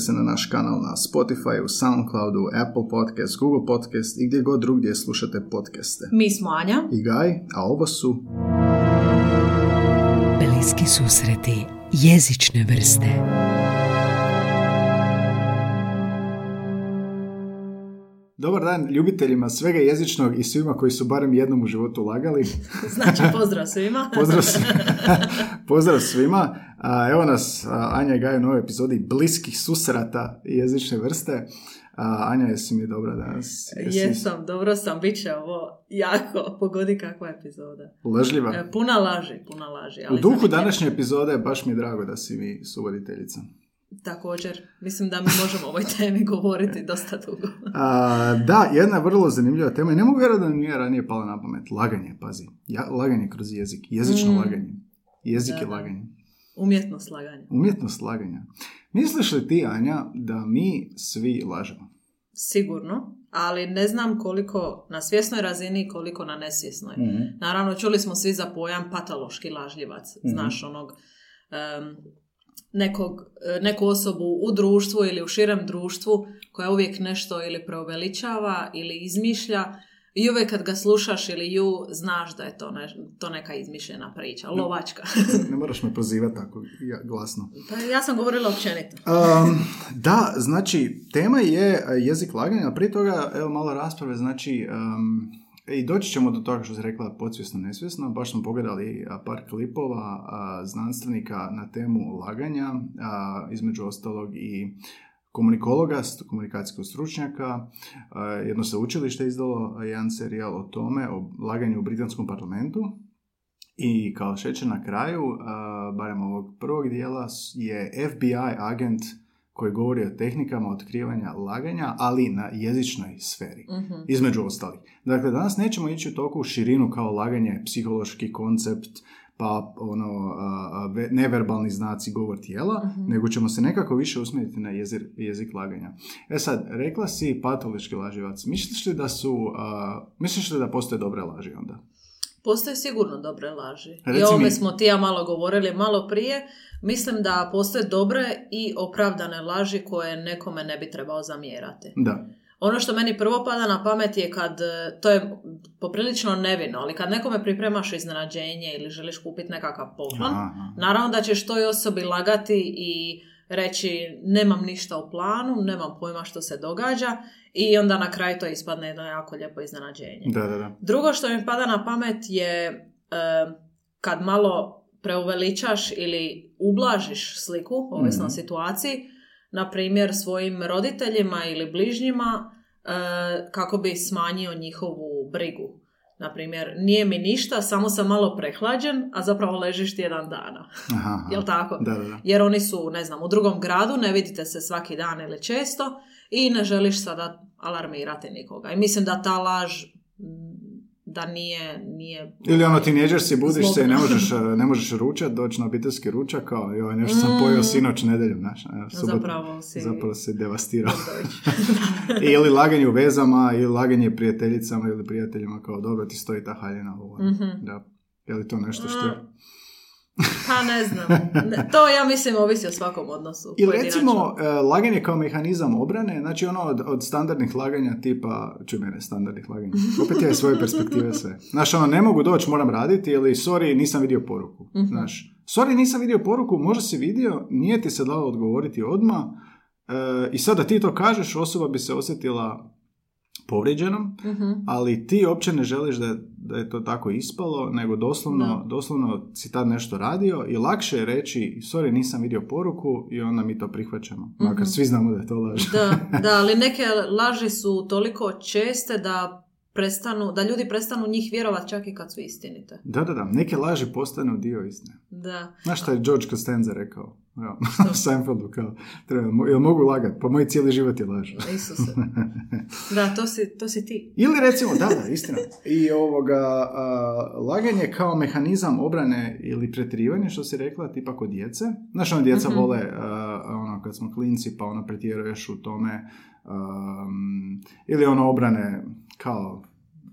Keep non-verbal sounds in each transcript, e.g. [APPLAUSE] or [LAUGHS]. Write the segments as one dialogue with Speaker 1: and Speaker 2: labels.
Speaker 1: pretplatite se na naš kanal na Spotify, Soundcloudu, Apple Podcast, Google Podcast i gdje god drugdje slušate podcaste.
Speaker 2: Mi smo Anja.
Speaker 1: I Gaj, a ovo su...
Speaker 3: Bliski susreti jezične vrste.
Speaker 1: Dobar dan ljubiteljima svega jezičnog i svima koji su barem jednom u životu lagali. [LAUGHS]
Speaker 2: Znači pozdrav svima. [LAUGHS]
Speaker 1: Pozdrav svima. [LAUGHS] Pozdrav svima. A, evo nas Anja i Gaj u novoj epizodi bliskih susrata jezične vrste. A, Anja, jesi mi dobra danas? Jesi
Speaker 2: Jesam, dobro sam, bit će ovo jako, pogodi kakva epizoda.
Speaker 1: Lažljiva.
Speaker 2: E, Puna laži, puna laži.
Speaker 1: U
Speaker 2: ali
Speaker 1: duhu
Speaker 2: zanimljiva.
Speaker 1: današnje epizode baš mi je drago da si mi suvoditeljica.
Speaker 2: Također, mislim da mi možemo o ovoj temi govoriti dosta dugo. [LAUGHS]
Speaker 1: A, da, jedna vrlo zanimljiva tema i ne mogu vjerovati da mi nije ranije pala na pamet. Laganje, pazi. Ja, laganje kroz jezik. Jezično
Speaker 2: Mm.
Speaker 1: laganje. Jezik
Speaker 2: Da,
Speaker 1: je laganje.
Speaker 2: Umjetno slaganje.
Speaker 1: Umjetnost laganja. Misliš li ti, Anja, da mi svi lažemo?
Speaker 2: Sigurno, ali ne znam koliko na svjesnoj razini i koliko na nesvjesnoj.
Speaker 1: Mhm.
Speaker 2: Naravno, čuli smo svi za pojam patološki lažljivac.
Speaker 1: Mhm.
Speaker 2: Znaš, onog em, nekog, e, neku osobu u društvu ili u širem društvu koja uvijek nešto ili preuveličava ili izmišlja i uvijek kad ga slušaš ili ju, znaš da je to, ne, to neka izmišljena priča, lovačka.
Speaker 1: Ne [LAUGHS] moraš me prozivati tako glasno.
Speaker 2: pa ja sam govorila općenito.
Speaker 1: Um, da, znači, tema je e, jezik laganja, prije toga, evo malo rasprave, znači, um, i doći ćemo do toga što si rekla podsvjesno, nesvjesno, baš smo pogledali par klipova znanstvenika na temu laganja, između ostalog i komunikologa, komunikacijskog stručnjaka, jedno sveučilište je izdalo jedan serijal o tome, o laganju u britanskom parlamentu, i kao šeće na kraju, barem ovog prvog dijela, je FBI agent koji govori o tehnikama otkrivanja laganja, ali na jezičnoj sferi.
Speaker 2: Mhm.
Speaker 1: Između ostalih. Dakle, danas nećemo ići u toliko u širinu kao laganje, psihološki koncept, pa ono, a, a, ve- neverbalni znaci govor tijela,
Speaker 2: Mhm.
Speaker 1: nego ćemo se nekako više usmjeriti na jezik, jezik laganja. E sad, rekla si patološki laživac. Misliš li da su, a, misliš li da postoje dobre laži onda?
Speaker 2: Postoje sigurno dobre laži. I
Speaker 1: Reci
Speaker 2: o ovome
Speaker 1: mi-
Speaker 2: smo ti i ja malo govorili malo prije. Mislim da postoje dobre i opravdane laži koje nekome ne bi trebao zamjerati.
Speaker 1: Da.
Speaker 2: Ono što meni prvo pada na pamet je kad, e, to je poprilično nevino, ali kad nekome pripremaš iznenađenje ili želiš kupiti nekakav poklon,
Speaker 1: Aha.
Speaker 2: naravno da ćeš toj osobi lagati i reći nemam ništa u planu, nemam pojma što se događa i onda na kraju to ispadne jedno jako lijepo iznenađenje.
Speaker 1: Da, da, da.
Speaker 2: Drugo što mi pada na pamet je e, kad malo preuveličaš ili ublažiš sliku, ovisno o
Speaker 1: Mhm.
Speaker 2: situaciji, na primjer svojim roditeljima ili bližnjima, e, kako bi smanjio njihovu brigu. Na primjer, nije mi ništa, samo sam malo prehlađen, a zapravo ležiš tjedan dana.
Speaker 1: Aha, aha. [LAUGHS]
Speaker 2: Jel tako?
Speaker 1: Da, da, da.
Speaker 2: Jer oni su, ne znam, u drugom gradu, ne vidite se svaki dan ili često i ne želiš sada alarmirati nikoga. I mislim da ta laž mm, da nije, nije
Speaker 1: Ili ono, tineđer si, budiš se i ne možeš, e, ne možeš ručat, doći na obiteljski ručak, kao, joj, nešto sam pojeo sinoć nedjeljom, znaš, evo, subot-
Speaker 2: Mm. Zapravo si-
Speaker 1: zapravo se devastirao. [LAUGHS] [LAUGHS] Ili laganje u vezama, ili laganje prijateljicama ili prijateljima, kao, dobro ti stoji ta haljina ovo.
Speaker 2: Mhm.
Speaker 1: Da. Je li to nešto što...
Speaker 2: Mm. Pa ne znam. To ja mislim ovisi o svakom odnosu.
Speaker 1: Ili
Speaker 2: pojedinačno.
Speaker 1: recimo e, laganje kao mehanizam obrane, znači ono od, od standardnih laganja tipa, čuj mene, standardnih laganja, [LAUGHS] opet je svoje perspektive sve. Znaš, ono, ne mogu doći, moram raditi, ili sorry, nisam vidio poruku.
Speaker 2: Mhm.
Speaker 1: Znaš, sorry, nisam vidio poruku, možda si vidio, nije ti se dalo odgovoriti odmah, e, i sad da ti to kažeš, osoba bi se osjetila povrijeđenom,
Speaker 2: Mhm.
Speaker 1: ali ti uopće ne želiš da, da je to tako ispalo, nego doslovno,
Speaker 2: Da.
Speaker 1: doslovno si tad nešto radio i lakše je reći, sorry, nisam vidio poruku i onda mi to prihvaćamo. Makar
Speaker 2: Mhm.
Speaker 1: svi znamo da je to laž.
Speaker 2: Da, [LAUGHS] da, ali neke laži su toliko česte da prestanu, da ljudi prestanu njih vjerovati čak i kad su istinite.
Speaker 1: Da, da, da. Neke laži postanu dio istine.
Speaker 2: Da.
Speaker 1: Znaš šta je George Costanza rekao? Ja, u [LAUGHS] Seinfeldu kao, treba, jel mogu lagat? Pa moj cijeli život je laž.
Speaker 2: Isuse. [LAUGHS] Da, to si, to si ti.
Speaker 1: Ili recimo, da, da, istina. I ovoga, a, laganje kao mehanizam obrane ili pretjerivanja, što si rekla, tipa kod djece. Znaš, ono, djeca
Speaker 2: Mhm.
Speaker 1: vole, a, ono, kad smo klinci, pa ono, pretjeruješ u tome. um, ili ono, obrane kao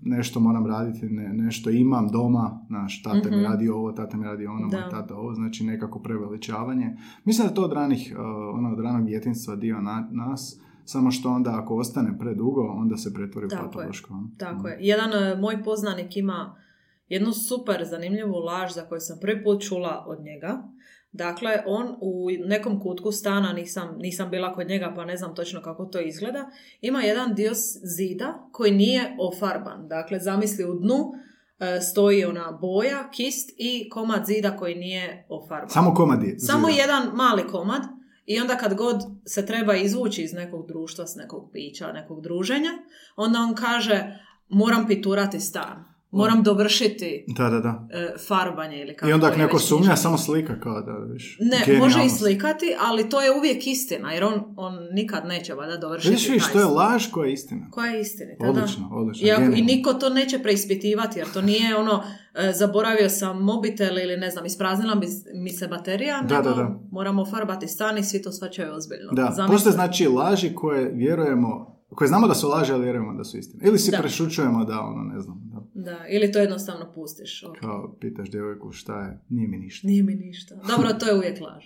Speaker 1: nešto moram raditi, ne, nešto imam doma, znaš, tata mi
Speaker 2: Mhm.
Speaker 1: radi ovo, tata mi radi ono, moj tata ovo, znači nekako preveličavanje. Mislim da je to od ranih, uh, ono, od ranog djetinstva dio na- nas, samo što onda ako ostane predugo, onda se pretvori u
Speaker 2: Tako je.
Speaker 1: patološko. ono.
Speaker 2: Tako je. Jedan e, moj poznanik ima jednu super zanimljivu laž za koju sam prvi put čula od njega. Dakle, on u nekom kutku stana, nisam, nisam bila kod njega pa ne znam točno kako to izgleda, ima jedan dio zida koji nije ofarban. Dakle, zamisli u dnu e, stoji ona boja, kist i komad zida koji nije ofarban.
Speaker 1: Samo komadi.
Speaker 2: Samo
Speaker 1: zida.
Speaker 2: jedan mali komad i onda kad god se treba izvući iz nekog društva, s nekog pića, nekog druženja, onda on kaže moram piturati stan, moram dovršiti
Speaker 1: Da, da, da.
Speaker 2: e, farbanje ili kako
Speaker 1: I onda ako neko sumnja, samo slika kao da, viš.
Speaker 2: Ne, može i slikati, ali to je uvijek istina, jer on, on nikad neće valjda dovršiti
Speaker 1: vidiš,
Speaker 2: taj
Speaker 1: to je laž koja je istina.
Speaker 2: Koja je istinita, da.
Speaker 1: Odlično, odlično.
Speaker 2: I, ako- I niko to neće preispitivati, jer to nije ono, e, zaboravio sam mobitel ili ne znam, ispraznila mi, mi se baterija,
Speaker 1: Da,
Speaker 2: nego
Speaker 1: da, da.
Speaker 2: moramo farbati stan i svi to shvaćaju ozbiljno.
Speaker 1: Da,
Speaker 2: Zamisli-
Speaker 1: postoje znači laži koje vjerujemo, koje znamo da su laži, ali vjerujemo da su istine. Ili si
Speaker 2: Da.
Speaker 1: prešućujemo da, ono, ne znam, da,
Speaker 2: Da, ili to jednostavno pustiš. ok.
Speaker 1: kao pitaš djevojku šta je, nije mi ništa.
Speaker 2: Nije mi ništa. Dobro, to je uvijek laž.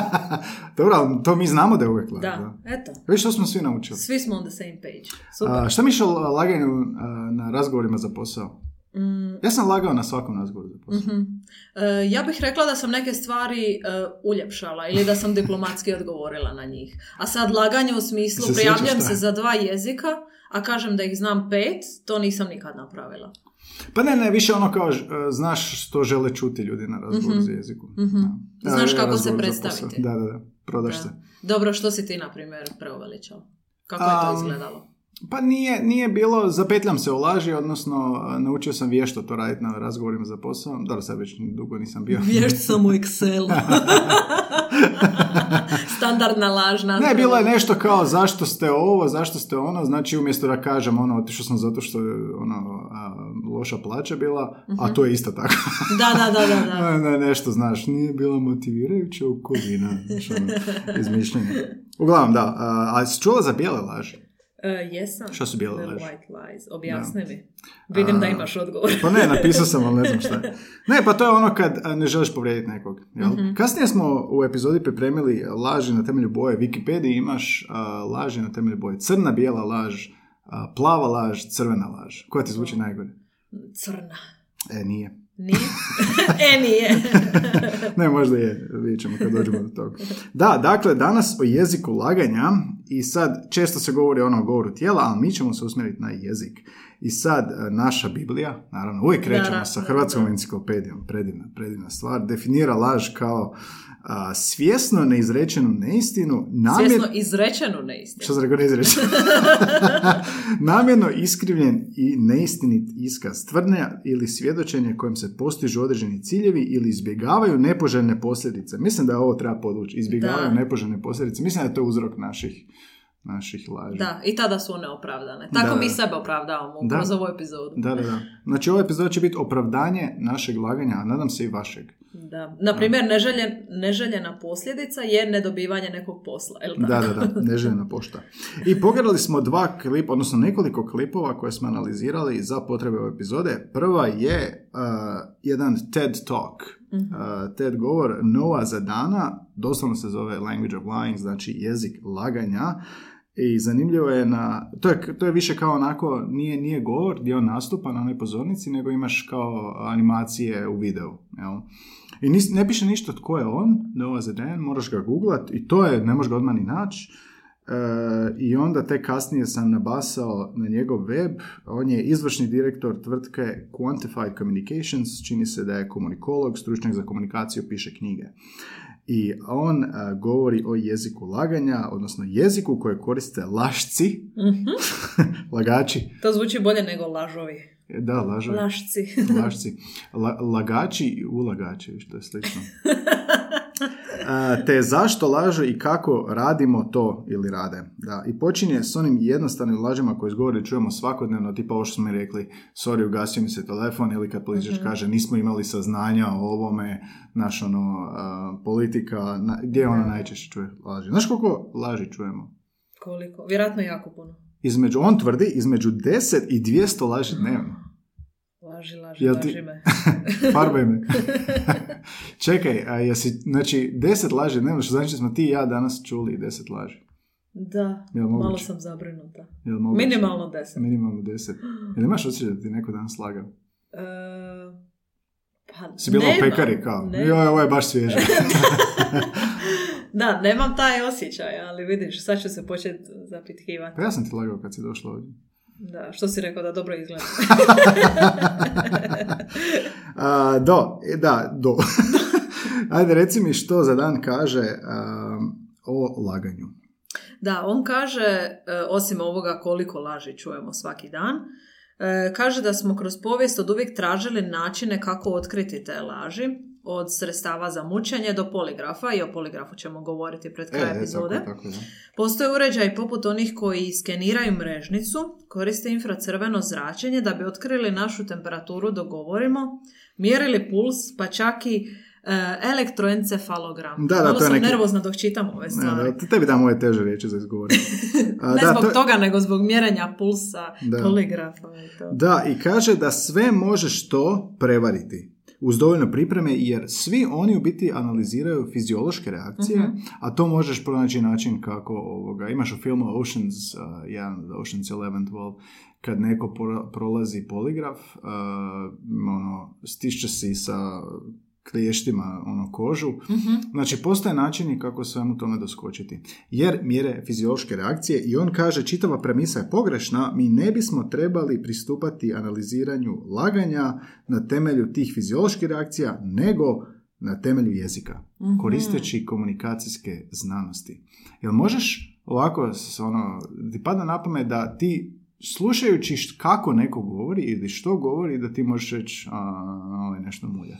Speaker 2: [LAUGHS]
Speaker 1: Dobro, to mi znamo da je uvijek laž.
Speaker 2: Da,
Speaker 1: Da.
Speaker 2: eto.
Speaker 1: Viš što smo svi naučili.
Speaker 2: Svi smo on the same page. Super.
Speaker 1: A, šta mišlješ o laganju na razgovorima za posao?
Speaker 2: Mm,
Speaker 1: Ja sam lagao na svakom razgovoru za posao.
Speaker 2: mhm. E, ja bih rekla da sam neke stvari e, uljepšala ili da sam diplomatski odgovorila na njih. A sad laganje u smislu
Speaker 1: Se
Speaker 2: prijavljam se za dva jezika, a kažem da ih znam pet, to nisam nikad napravila.
Speaker 1: Pa ne, ne, više ono kao, e, znaš što žele čuti ljudi na razgovoru
Speaker 2: Mhm.
Speaker 1: za jeziku.
Speaker 2: Mhm.
Speaker 1: Da.
Speaker 2: Znaš kako se predstaviti.
Speaker 1: Da, da, da, prodaš
Speaker 2: Da.
Speaker 1: se.
Speaker 2: Dobro, što si ti, na primjer, preuveličao? Kako je to izgledalo?
Speaker 1: Pa nije, nije bilo, zapetljam se u laži, odnosno e, naučio sam vješto to raditi na razgovorima za posao. Dobro, sad već dugo nisam bio.
Speaker 2: Vješt sam u Excelu. [LAUGHS] Standardna lažna.
Speaker 1: Ne, bilo je nešto kao zašto ste ovo, zašto ste ono, znači umjesto da kažem ono, otišao sam zato što je ono, a, loša plaća bila, a to je isto tako.
Speaker 2: Da, da, da, da. da. [LAUGHS]
Speaker 1: Ne, ne, nešto, znaš, nije bila motivirajuća okolina, znaš, ono, [LAUGHS] izmišljenje. Uglavnom, da, a, a si čula za bijele laži?
Speaker 2: E, jesam.
Speaker 1: Šta su bijele laži?
Speaker 2: White lies. Objasni mi. Vidim da
Speaker 1: A,
Speaker 2: imaš odgovor.
Speaker 1: Pa ne, napisao sam, ali ne znam šta je. [LAUGHS] Ne, pa to je ono kad ne želiš povrijediti nekog. Jel?
Speaker 2: Mhm.
Speaker 1: Kasnije smo u epizodi pripremili laži na temelju boje. Wikipediji imaš laži na temelju boje. Crna, bijela laž, plava laž, crvena laž. Koja ti zvuči najgore?
Speaker 2: Crna.
Speaker 1: E, nije.
Speaker 2: Nije? [LAUGHS] e, nije. [LAUGHS]
Speaker 1: Ne, možda je, vidjet ćemo kad dođemo do toga. Da, dakle, danas o jeziku laganja i sad često se govori ono o govoru tijela, ali mi ćemo se usmjeriti na jezik. I sad e, naša Biblija, naravno uvijek krećemo sa hrvatskom enciklopedijom, predivna, predivna stvar, definira laž kao a, svjesno neizrečenu neistinu, namjer...
Speaker 2: Svjesno izrečenu neistinu.
Speaker 1: Što sam rekao neizrečeno? [LAUGHS] Namjerno iskrivljen i neistinit iskaz tvrdnja ili svjedočenje kojim se postižu određeni ciljevi ili izbjegavaju nepoželjne posljedice. Mislim da ovo treba podvući. Izbjegavaju
Speaker 2: Da.
Speaker 1: nepoželjne posljedice. Mislim da je to uzrok naših naših laži.
Speaker 2: Da, i tada su one opravdane. Tako
Speaker 1: Da,
Speaker 2: mi sebe opravdavamo
Speaker 1: Da.
Speaker 2: kroz ovu epizodu.
Speaker 1: Da, da, da. Znači, ova epizoda će biti opravdanje našeg laganja, a nadam se i vašeg.
Speaker 2: Da. Na primjer, neželjen, neželjena posljedica je nedobivanje nekog posla. Jel
Speaker 1: Da,
Speaker 2: tako?
Speaker 1: da, da, [LAUGHS] neželjena pošta. I pogledali smo dva klipa, odnosno nekoliko klipova koje smo analizirali za potrebe ove epizode. Prva je uh, jedan TED Talk.
Speaker 2: Mhm.
Speaker 1: Uh, TED govor Noah Zadana, doslovno se zove Language of Lying, znači jezik laganja. I zanimljivo je na, to je, to je više kao onako, nije, nije govor gdje on nastupa na onoj pozornici, nego imaš kao animacije u videu. Jel? I nis, ne piše ništa tko je on, Noah Zadan, moraš ga googlat i to je, ne možeš ga odmah ni naći. E, I onda te kasnije sam nabasao na njegov web, on je izvršni direktor tvrtke Quantified Communications, čini se da je komunikolog, stručnjak za komunikaciju, piše knjige. I on e, govori o jeziku laganja, odnosno jeziku koje koriste lašci,
Speaker 2: Mhm. [LAUGHS]
Speaker 1: lagači,
Speaker 2: To zvuči bolje nego lažovi.
Speaker 1: da, lažovi,
Speaker 2: Lašci.
Speaker 1: lašci, La- lagači i ulagači, što je slično. [LAUGHS] Te zašto lažu i kako radimo to ili rade. Da, I počinje s onim jednostavnim lažima koje izgovori čujemo svakodnevno, tipa ovo što smo mi rekli, sorry, ugasio mi se telefon, ili kad političar
Speaker 2: Mhm.
Speaker 1: kaže nismo imali saznanja o ovome, naš ono, a, politika, na, gdje ona najčešće čuje laži. Znaš koliko laži čujemo?
Speaker 2: Koliko? Vjerojatno jako puno.
Speaker 1: Između, on tvrdi, između 10 i 200 laži dnevno.
Speaker 2: Laži, laži,
Speaker 1: Jel ti-
Speaker 2: laži me. [LAUGHS]
Speaker 1: Farbaj me. [LAUGHS] Čekaj, a jesi, znači, 10 laži dnevno, što znači smo ti i ja danas čuli 10 laži.
Speaker 2: Da, malo sam zabrinuta. Minimalno deset.
Speaker 1: Minimalno 10. [GASPS] Jel imaš osjećaj da ti neko danas slagao?
Speaker 2: E, pa
Speaker 1: Si bila u
Speaker 2: nemam,
Speaker 1: pekari kao,
Speaker 2: ne-
Speaker 1: joj, ovo je baš svježe. [LAUGHS]
Speaker 2: Da, nemam taj osjećaj, ali vidiš, sad ću se početi zapitkivati.
Speaker 1: Pa ja sam ti lagao kad si došla ovdje.
Speaker 2: Da, što si rekao da dobro izgleda. [LAUGHS]
Speaker 1: A, do, e, da, do. [LAUGHS] Ajde, reci mi što za dan kaže um, o laganju.
Speaker 2: Da, on kaže, e, osim ovoga koliko laži čujemo svaki dan, e, kaže da smo kroz povijest od uvijek tražili načine kako otkriti te laži, od sredstava za mučenje do poligrafa i o poligrafu ćemo govoriti pred kraj epizode.
Speaker 1: E, tako, tako, da.
Speaker 2: Postoje uređaji poput onih koji skeniraju mrežnicu, koriste infracrveno zračenje da bi otkrili našu temperaturu dok govorimo, mjerili puls, pa čak i e, elektroencefalogram.
Speaker 1: Da, da,
Speaker 2: Malo
Speaker 1: to je
Speaker 2: sam
Speaker 1: neki-
Speaker 2: nervozna dok čitam ove stvari.
Speaker 1: da, tebi dam ove teže riječi za izgovoriti. [LAUGHS] A,
Speaker 2: ne
Speaker 1: da,
Speaker 2: zbog
Speaker 1: to-
Speaker 2: toga, nego zbog mjerenja pulsa,
Speaker 1: Da.
Speaker 2: poligrafa i to.
Speaker 1: Da, i kaže da sve možeš to prevariti uz dovoljno pripreme, jer svi oni u biti analiziraju fiziološke reakcije,
Speaker 2: Mhm.
Speaker 1: a to možeš pronaći način kako ovoga. Imaš u filmu Oceans, uh, jedan od Oceans 11, 12, kad neko pro- prolazi poligraf, uh, ono, stišće si sa kliještima ono, kožu,
Speaker 2: Mhm.
Speaker 1: Znači, postoje načini kako svemu tome doskočiti. Jer mjere fiziološke reakcije i on kaže čitava premisa je pogrešna, mi ne bismo trebali pristupati analiziranju laganja na temelju tih fizioloških reakcija, nego na temelju jezika,
Speaker 2: Mhm.
Speaker 1: koristeći komunikacijske znanosti. Jel možeš ovako, ono, ti pada na pamet da ti slušajući kako neko govori ili što govori, da ti možeš reći, a, ovaj nešto mulja.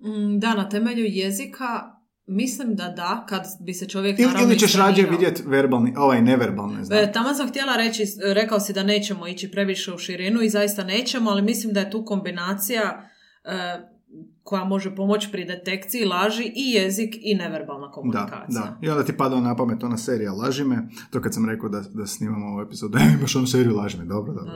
Speaker 2: Mm, Da, na temelju jezika mislim da da, kad bi se čovjek
Speaker 1: Ili,
Speaker 2: naravno
Speaker 1: ili ćeš rađe vidjeti verbalni, ovaj neverbalne znake.
Speaker 2: E, tamo sam htjela reći, rekao si da nećemo ići previše u širinu i zaista nećemo, ali mislim da je tu kombinacija e, koja može pomoći pri detekciji laži i jezik i neverbalna
Speaker 1: Da,
Speaker 2: komunikacija.
Speaker 1: da. I onda ti pada na pamet ona serija Laži me. To kad sam rekao da, da snimamo ovu epizodu, [LAUGHS] e, imaš onu seriju Laži me, dobro, dobro.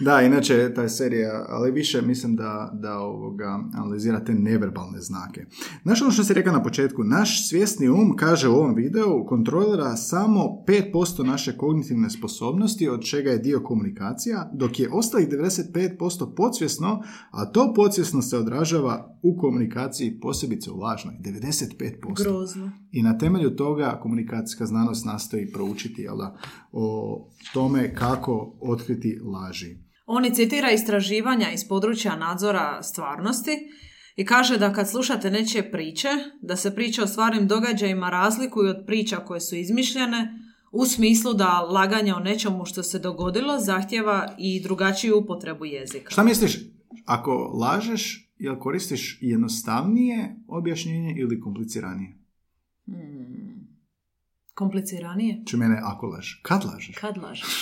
Speaker 1: da, [LAUGHS] inače, ta je serija, ali više mislim da, da ovoga, analizira te neverbalne znake. Znaš ono što si rekao na početku, naš svjesni um, kaže u ovom videu, kontrolira samo 5% naše kognitivne sposobnosti, od čega je dio komunikacija, dok je ostalih 95% podsvjesno, a to podsvjesno se odražava u komunikaciji, posebice u lažnoj, 95%.
Speaker 2: Grozno.
Speaker 1: I na temelju toga komunikacijska znanost nastoji proučiti jel da, o tome kako otkriti laži.
Speaker 2: On i citira istraživanja iz područja nadzora stvarnosti i kaže da kad slušate nečije priče, da se priče o stvarnim događajima razlikuju od priča koje su izmišljene, u smislu da laganje o nečemu što se dogodilo zahtjeva i drugačiju upotrebu jezika.
Speaker 1: Šta misliš, ako lažeš, jel koristiš jednostavnije objašnjenje ili kompliciranije?
Speaker 2: Hmm. Kompliciranije?
Speaker 1: Če mene ako lažeš. Kad lažeš?
Speaker 2: Kad lažeš?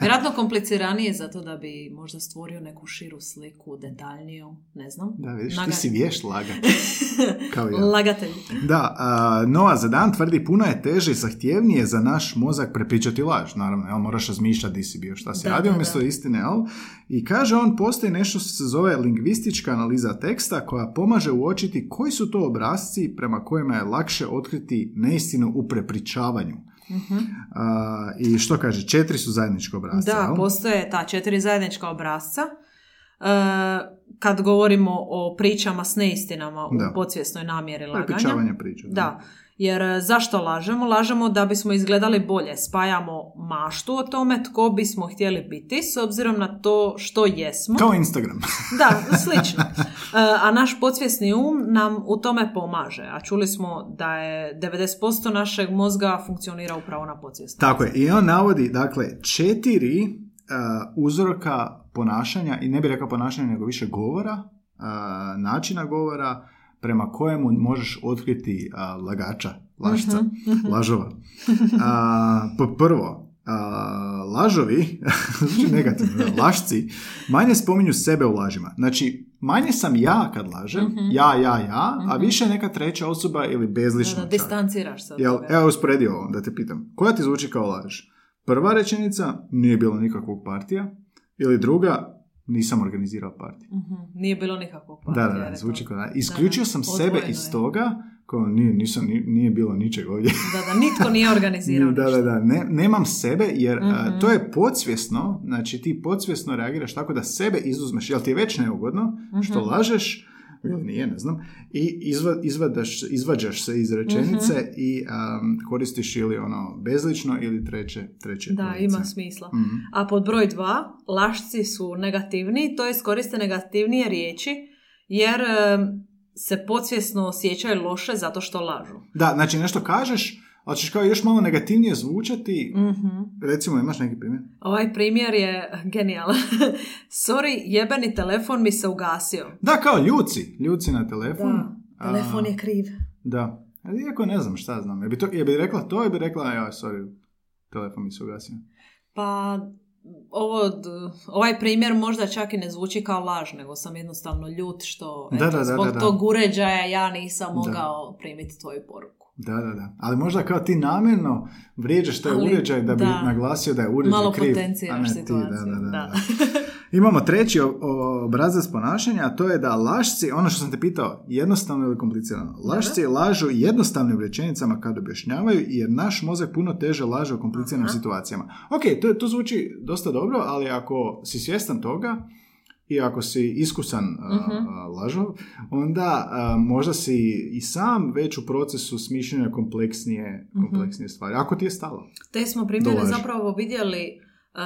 Speaker 2: Vjerojatno kompliciranije zato da bi možda stvorio neku širu sliku, detaljniju, ne znam.
Speaker 1: Da, vidiš, ti si vješt lagat. [LAUGHS] Kao ja.
Speaker 2: Lagatelj.
Speaker 1: Da, a, Nova Zadan tvrdi puno je teže i zahtjevnije za naš mozak prepričati laž. Naravno, jel, moraš razmišljati di si bio, šta si
Speaker 2: Da,
Speaker 1: radio umjesto istine, jel? I kaže on, postoji nešto što se zove lingvistička analiza teksta koja pomaže uočiti koji su to obrazci prema kojima je lakše otkriti neistinu u prepričavanju.
Speaker 2: Mhm.
Speaker 1: A, I što kaže, četiri su zajednička obrazca,
Speaker 2: Da,
Speaker 1: jel?
Speaker 2: postoje ta četiri zajednička obrazca. E, kad govorimo o pričama s neistinama
Speaker 1: Da.
Speaker 2: u podsvjesnoj namjeri laganja.
Speaker 1: Priče.
Speaker 2: Da, jer e, zašto lažemo? Lažemo da bismo izgledali bolje. Spajamo maštu o tome tko bismo htjeli biti s obzirom na to što jesmo.
Speaker 1: Kao Instagram. [LAUGHS]
Speaker 2: Da, slično. E, A naš podsvjesni um nam u tome pomaže. A čuli smo da je 90% našeg mozga funkcionira upravo na podsvjesni.
Speaker 1: Tako je. I on navodi, dakle, četiri uh, uzroka ponašanja, i ne bi rekao ponašanja, nego više govora, uh, načina govora, prema kojemu možeš otkriti uh, lagača, lašca,
Speaker 2: Mhm, [LAUGHS]
Speaker 1: lažova. A, po- prvo, a, lažovi, [LAUGHS] zvuči negativno, da, lašci, manje spominju sebe u lažima. Znači, manje sam ja kad lažem,
Speaker 2: Mhm.
Speaker 1: ja, ja, ja, a više neka treća osoba ili
Speaker 2: Da,
Speaker 1: bezlično.
Speaker 2: da,
Speaker 1: čak.
Speaker 2: distanciraš se od
Speaker 1: Jel, evo usporedi ovo, da te pitam. Koja ti zvuči kao laž? Prva rečenica, nije bilo nikakvog partija. Ili druga, nisam organizirao partiju.
Speaker 2: Mhm, Nije bilo nikakvog
Speaker 1: Da,
Speaker 2: partija,
Speaker 1: da, da,
Speaker 2: rekao.
Speaker 1: zvuči kao da. Isključio
Speaker 2: Da,
Speaker 1: sam
Speaker 2: odvojeno
Speaker 1: sebe iz toga, kao nije, nisam, ni- nije bilo ničeg ovdje.
Speaker 2: Da, da, nitko nije organizirao [LAUGHS]
Speaker 1: da, da, da, ne, nemam sebe jer a,
Speaker 2: Mhm.
Speaker 1: to je podsvjesno, znači ti podsvjesno reagiraš tako da sebe izuzmeš, jel ti je već neugodno što
Speaker 2: Mhm.
Speaker 1: lažeš, ili nije, ne znam, i izva, izvadaš, izvađaš se iz rečenice
Speaker 2: Mhm.
Speaker 1: i am, koristiš ili ono bezlično ili treće, treće
Speaker 2: Da, ima smisla.
Speaker 1: Mhm.
Speaker 2: A pod broj dva, lašci su negativni, to jest koriste negativnije riječi, jer em, se podsvjesno osjećaju loše zato što lažu.
Speaker 1: Da, znači nešto kažeš, ali ćeš kao još malo negativnije zvučati,
Speaker 2: Mhm.
Speaker 1: recimo imaš neki primjer?
Speaker 2: Ovaj primjer je genijalan. [LAUGHS] Sorry, jebeni telefon mi se ugasio.
Speaker 1: Da, kao ljuci, ljuci na telefon.
Speaker 2: Da, telefon
Speaker 1: A,
Speaker 2: je kriv.
Speaker 1: Da. Ali Iako ne znam šta znam. Je bi, to, je bi rekla to, je bi rekla, ja, sorry, telefon mi se ugasio.
Speaker 2: Pa ovo, ovaj primjer možda čak i ne zvuči kao laž, nego sam jednostavno ljut što
Speaker 1: Da,
Speaker 2: eto,
Speaker 1: da, da,
Speaker 2: zbog
Speaker 1: da, da.
Speaker 2: tog uređaja ja nisam mogao primiti tvoju poruku.
Speaker 1: Da, da, da. Ali možda kao ti namjerno vrijeđaš taj
Speaker 2: Ali,
Speaker 1: uređaj da bi
Speaker 2: da.
Speaker 1: naglasio da je uređaj
Speaker 2: Malo
Speaker 1: kriv. a ne ti,
Speaker 2: situaciju,
Speaker 1: Da, da, da,
Speaker 2: da.
Speaker 1: da. [LAUGHS] Imamo treći obrazac ponašanja, a to je da lašci, ono što sam te pitao, jednostavno ili komplicirano. Lašci lažu jednostavnim rečenicama kad objašnjavaju, jer naš mozak puno teže laže u kompliciranim
Speaker 2: Aha.
Speaker 1: situacijama. Ok, to, to zvuči dosta dobro, ali ako si svjestan toga, i ako si iskusan a, lažov, onda a, možda si i sam već u procesu smišljanja kompleksnije,
Speaker 2: Mhm.
Speaker 1: kompleksnije stvari. Ako ti je stalo.
Speaker 2: Te smo primjere zapravo vidjeli e,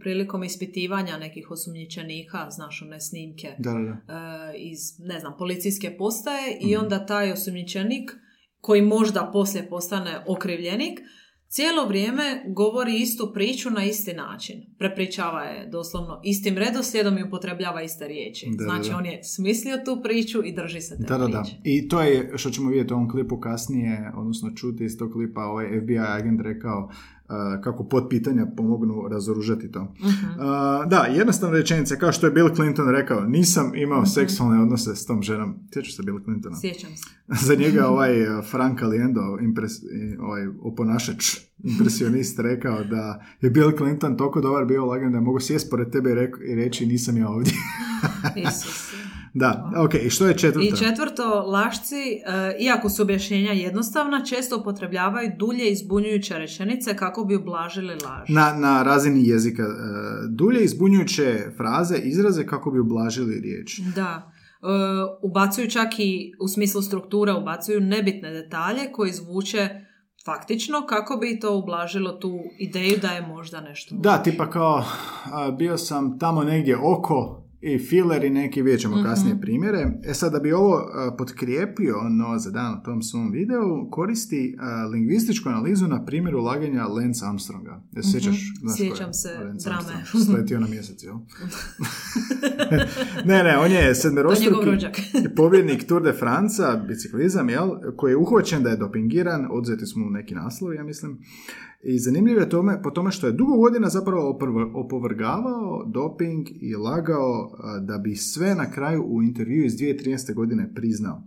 Speaker 2: prilikom ispitivanja nekih osumnjičenika, znaš one snimke
Speaker 1: Da, da, da.
Speaker 2: e, iz, ne znam, policijske postaje i
Speaker 1: Mhm.
Speaker 2: onda taj osumnjičenik koji možda poslije postane okrivljenik, cijelo vrijeme govori istu priču na isti način. Prepričava je doslovno istim redoslijedom i upotrebljava iste riječi.
Speaker 1: Da, da,
Speaker 2: znači
Speaker 1: da.
Speaker 2: on je smislio tu priču i drži se te
Speaker 1: Da, da, da.
Speaker 2: priče.
Speaker 1: I to je što ćemo vidjeti u ovom klipu kasnije, odnosno čuti iz tog klipa, ovaj FBI agent rekao uh, kako pod pitanja pomognu razoružati to.
Speaker 2: Mhm.
Speaker 1: Uh, da, jednostavna rečenica, kao što je Bill Clinton rekao, nisam imao
Speaker 2: Mhm.
Speaker 1: seksualne odnose s tom ženom. Sjećaš se Bill Clintona?
Speaker 2: Sjećam se. [LAUGHS]
Speaker 1: Za njega ovaj uh, Frank Aliendo, impres, i ovaj oponašač, impresionist, [LAUGHS] rekao da je Bill Clinton toliko dobar bio lagan da je mogu sjest pored tebe i, reći nisam ja ovdje. [LAUGHS]
Speaker 2: Isus.
Speaker 1: Da, ok, i što je četvrto?
Speaker 2: I četvrto, lašci, e, iako su objašnjenja jednostavna, često upotrebljavaju dulje i zbunjujuće rečenice kako bi ublažili laž.
Speaker 1: Na, na razini jezika. e, Dulje izbunjujuće fraze, izraze kako bi ublažili riječ.
Speaker 2: Da. E, ubacuju čak i u smislu strukture, ubacuju nebitne detalje koji zvuče faktično kako bi to ublažilo tu ideju da je možda nešto.
Speaker 1: Da, tipa kao a, bio sam tamo negdje oko i fileri neki, vidjet ćemo
Speaker 2: Mhm.
Speaker 1: kasnije primjere. E sad, da bi ovo a, potkrijepio no za dan u tom svom videu, koristi a, lingvističku analizu na primjeru laganja Lance Armstronga. Jesi se sjećaš? znaš ko je.
Speaker 2: Sjećam se
Speaker 1: Lance
Speaker 2: drame.
Speaker 1: Sletio na mjesec, jel? [LAUGHS] ne, ne, on je sedmerostruki [LAUGHS] pobjednik Tour de France, biciklizam, jel? Koji je uhvaćen da je dopingiran, odzeti smo neki naslovi, ja mislim. I zanimljivo je tome, po tome što je dugo godina zapravo opovrgavao doping i lagao da bi sve na kraju u intervju iz 2013. godine priznao.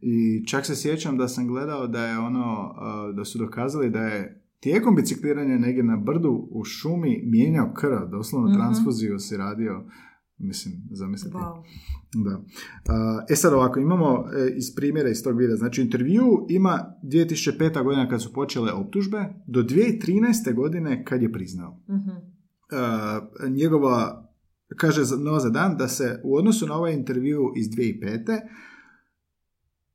Speaker 1: I čak se sjećam da sam gledao da je ono, da su dokazali da je tijekom bicikliranja negdje na brdu u šumi mijenjao krv, doslovno
Speaker 2: Mhm.
Speaker 1: transfuziju si radio, mislim, zamislite.
Speaker 2: Wow.
Speaker 1: Da. E sad ovako, imamo e, iz primjera iz tog videa. Znači, intervju ima 2005. godina kad su počele optužbe, do 2013. godine kad je priznao.
Speaker 2: Mhm.
Speaker 1: A, njegova, kaže Noah za dan, da se u odnosu na ovaj intervju iz 2005.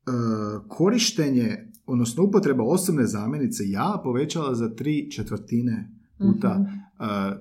Speaker 1: a, korištenje, odnosno upotreba osobne zamjenice ja povećala za tri četvrtine puta
Speaker 2: Mhm.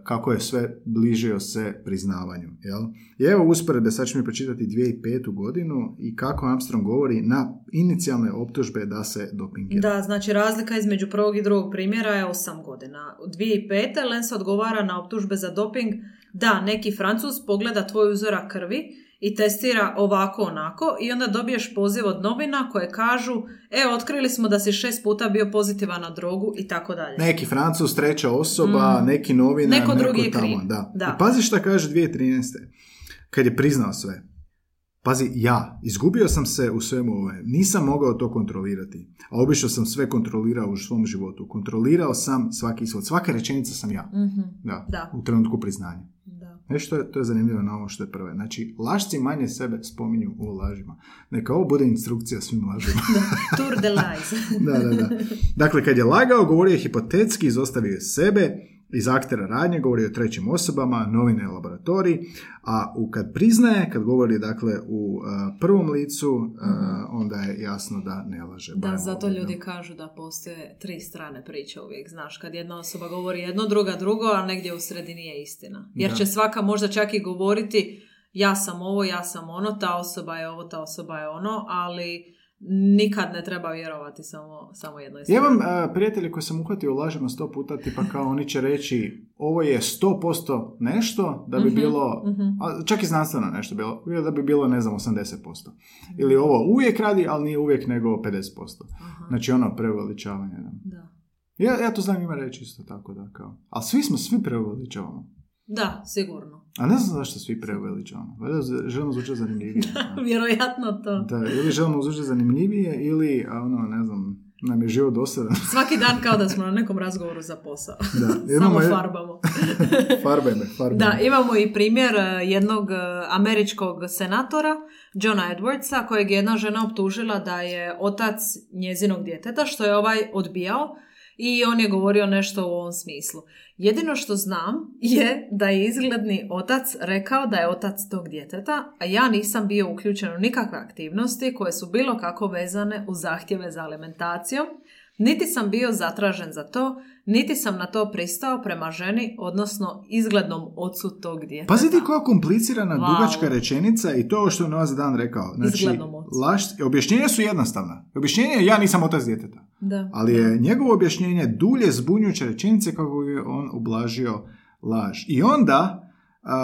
Speaker 1: Kako je sve bližio se priznavanju. Jel? I evo usporedbe, sad ću mi pročitati 2005. godinu i kako Armstrong govori na inicijalne optužbe da se dopingira.
Speaker 2: Da, znači razlika između prvog i drugog primjera je 8 godina. U 2005. Lens odgovara na optužbe za doping da neki Francuz pogleda tvoj uzorak krvi i testira ovako onako i onda dobiješ poziv od novina koje kažu e, otkrili smo da si šest puta bio pozitivan na drogu i tako dalje.
Speaker 1: Neki Francus, treća osoba,
Speaker 2: Mm.
Speaker 1: neki novinar,
Speaker 2: Neko drugi je
Speaker 1: tamo.
Speaker 2: kriv.
Speaker 1: Da.
Speaker 2: Da.
Speaker 1: I pazi šta kaže 2013. Kad je priznao sve. Pazi, ja, izgubio sam se u svemu ovome. Nisam mogao to kontrolirati. A obično sam sve kontrolirao u svom životu. Kontrolirao sam svaki ishod. Svaka rečenica sam ja.
Speaker 2: Mhm,
Speaker 1: Da,
Speaker 2: Da.
Speaker 1: u trenutku priznanja. Nešto je, to je zanimljivo na ovo što je prve. Znači, lašci manje sebe spominju u lažima. Neka ovo bude instrukcija svim lažima.
Speaker 2: Tour de lies. [LAUGHS]
Speaker 1: da, da, da. Dakle, kad je lagao, govorio je hipotetski, izostavio je sebe, iz aktera radnje, govori o trećim osobama, novine laboratorij, a u kad priznaje, kad govori dakle u uh, prvom licu, uh, onda je jasno da ne laže.
Speaker 2: Da, zato
Speaker 1: ovdje,
Speaker 2: ljudi kažu da postoje tri strane priče uvijek, znaš, kad jedna osoba govori jedno, druga drugo, a negdje u sredini je istina. Jer
Speaker 1: Da.
Speaker 2: će svaka možda čak i govoriti ja sam ovo, ja sam ono, ta osoba je ovo, ta osoba je ono, ali nikad ne treba vjerovati samo, samo jednoj
Speaker 1: Ja
Speaker 2: strani.
Speaker 1: imam uh, prijatelje koji sam uhvatio u lažima sto puta, tipa kao oni će reći ovo je 100% nešto da bi
Speaker 2: Mhm,
Speaker 1: bilo,
Speaker 2: mhm.
Speaker 1: a čak i znanstveno nešto bilo, da bi bilo ne znam 80%. Ili ovo uvijek radi, ali nije uvijek nego 50%.
Speaker 2: Aha,
Speaker 1: Znači ono preveličavanje. Da.
Speaker 2: da.
Speaker 1: Ja, ja to znam ima reći isto tako da kao. Ali svi smo, svi preveličavamo.
Speaker 2: Da, sigurno.
Speaker 1: A ne znam zašto svi preveličavamo. Valjda z- želimo zvučati zanimljivije. [LAUGHS]
Speaker 2: Vjerojatno to.
Speaker 1: Da, ili želimo zvučati zanimljivije ili, a ono, ne znam, nam je život dosadan. [LAUGHS]
Speaker 2: Svaki dan kao da smo na nekom razgovoru za posao.
Speaker 1: Da, [LAUGHS]
Speaker 2: Samo farbamo.
Speaker 1: Farbaj me, farbaj
Speaker 2: Da, imamo i primjer e, jednog e, američkog senatora, Johna Edwardsa, kojeg je jedna žena optužila da je otac njezinog djeteta, što je ovaj odbijao i on je govorio nešto u ovom smislu. Jedino što znam je da je izgledni otac rekao da je otac tog djeteta, a ja nisam bio uključen u nikakve aktivnosti koje su bilo kako vezane u zahtjeve za alimentacijom, niti sam bio zatražen za to, niti sam na to pristao prema ženi, odnosno izglednom ocu tog djeteta.
Speaker 1: Pazi ti koja komplicirana
Speaker 2: Wow.
Speaker 1: dugačka rečenica i to je što je dan rekao. Znači, laž, objašnjenja su jednostavna. Objašnjenje je ja nisam otac djeteta.
Speaker 2: Da.
Speaker 1: Ali je njegovo objašnjenje dulje zbunjujuće rečenice kako bi on ublažio laž. I onda, a,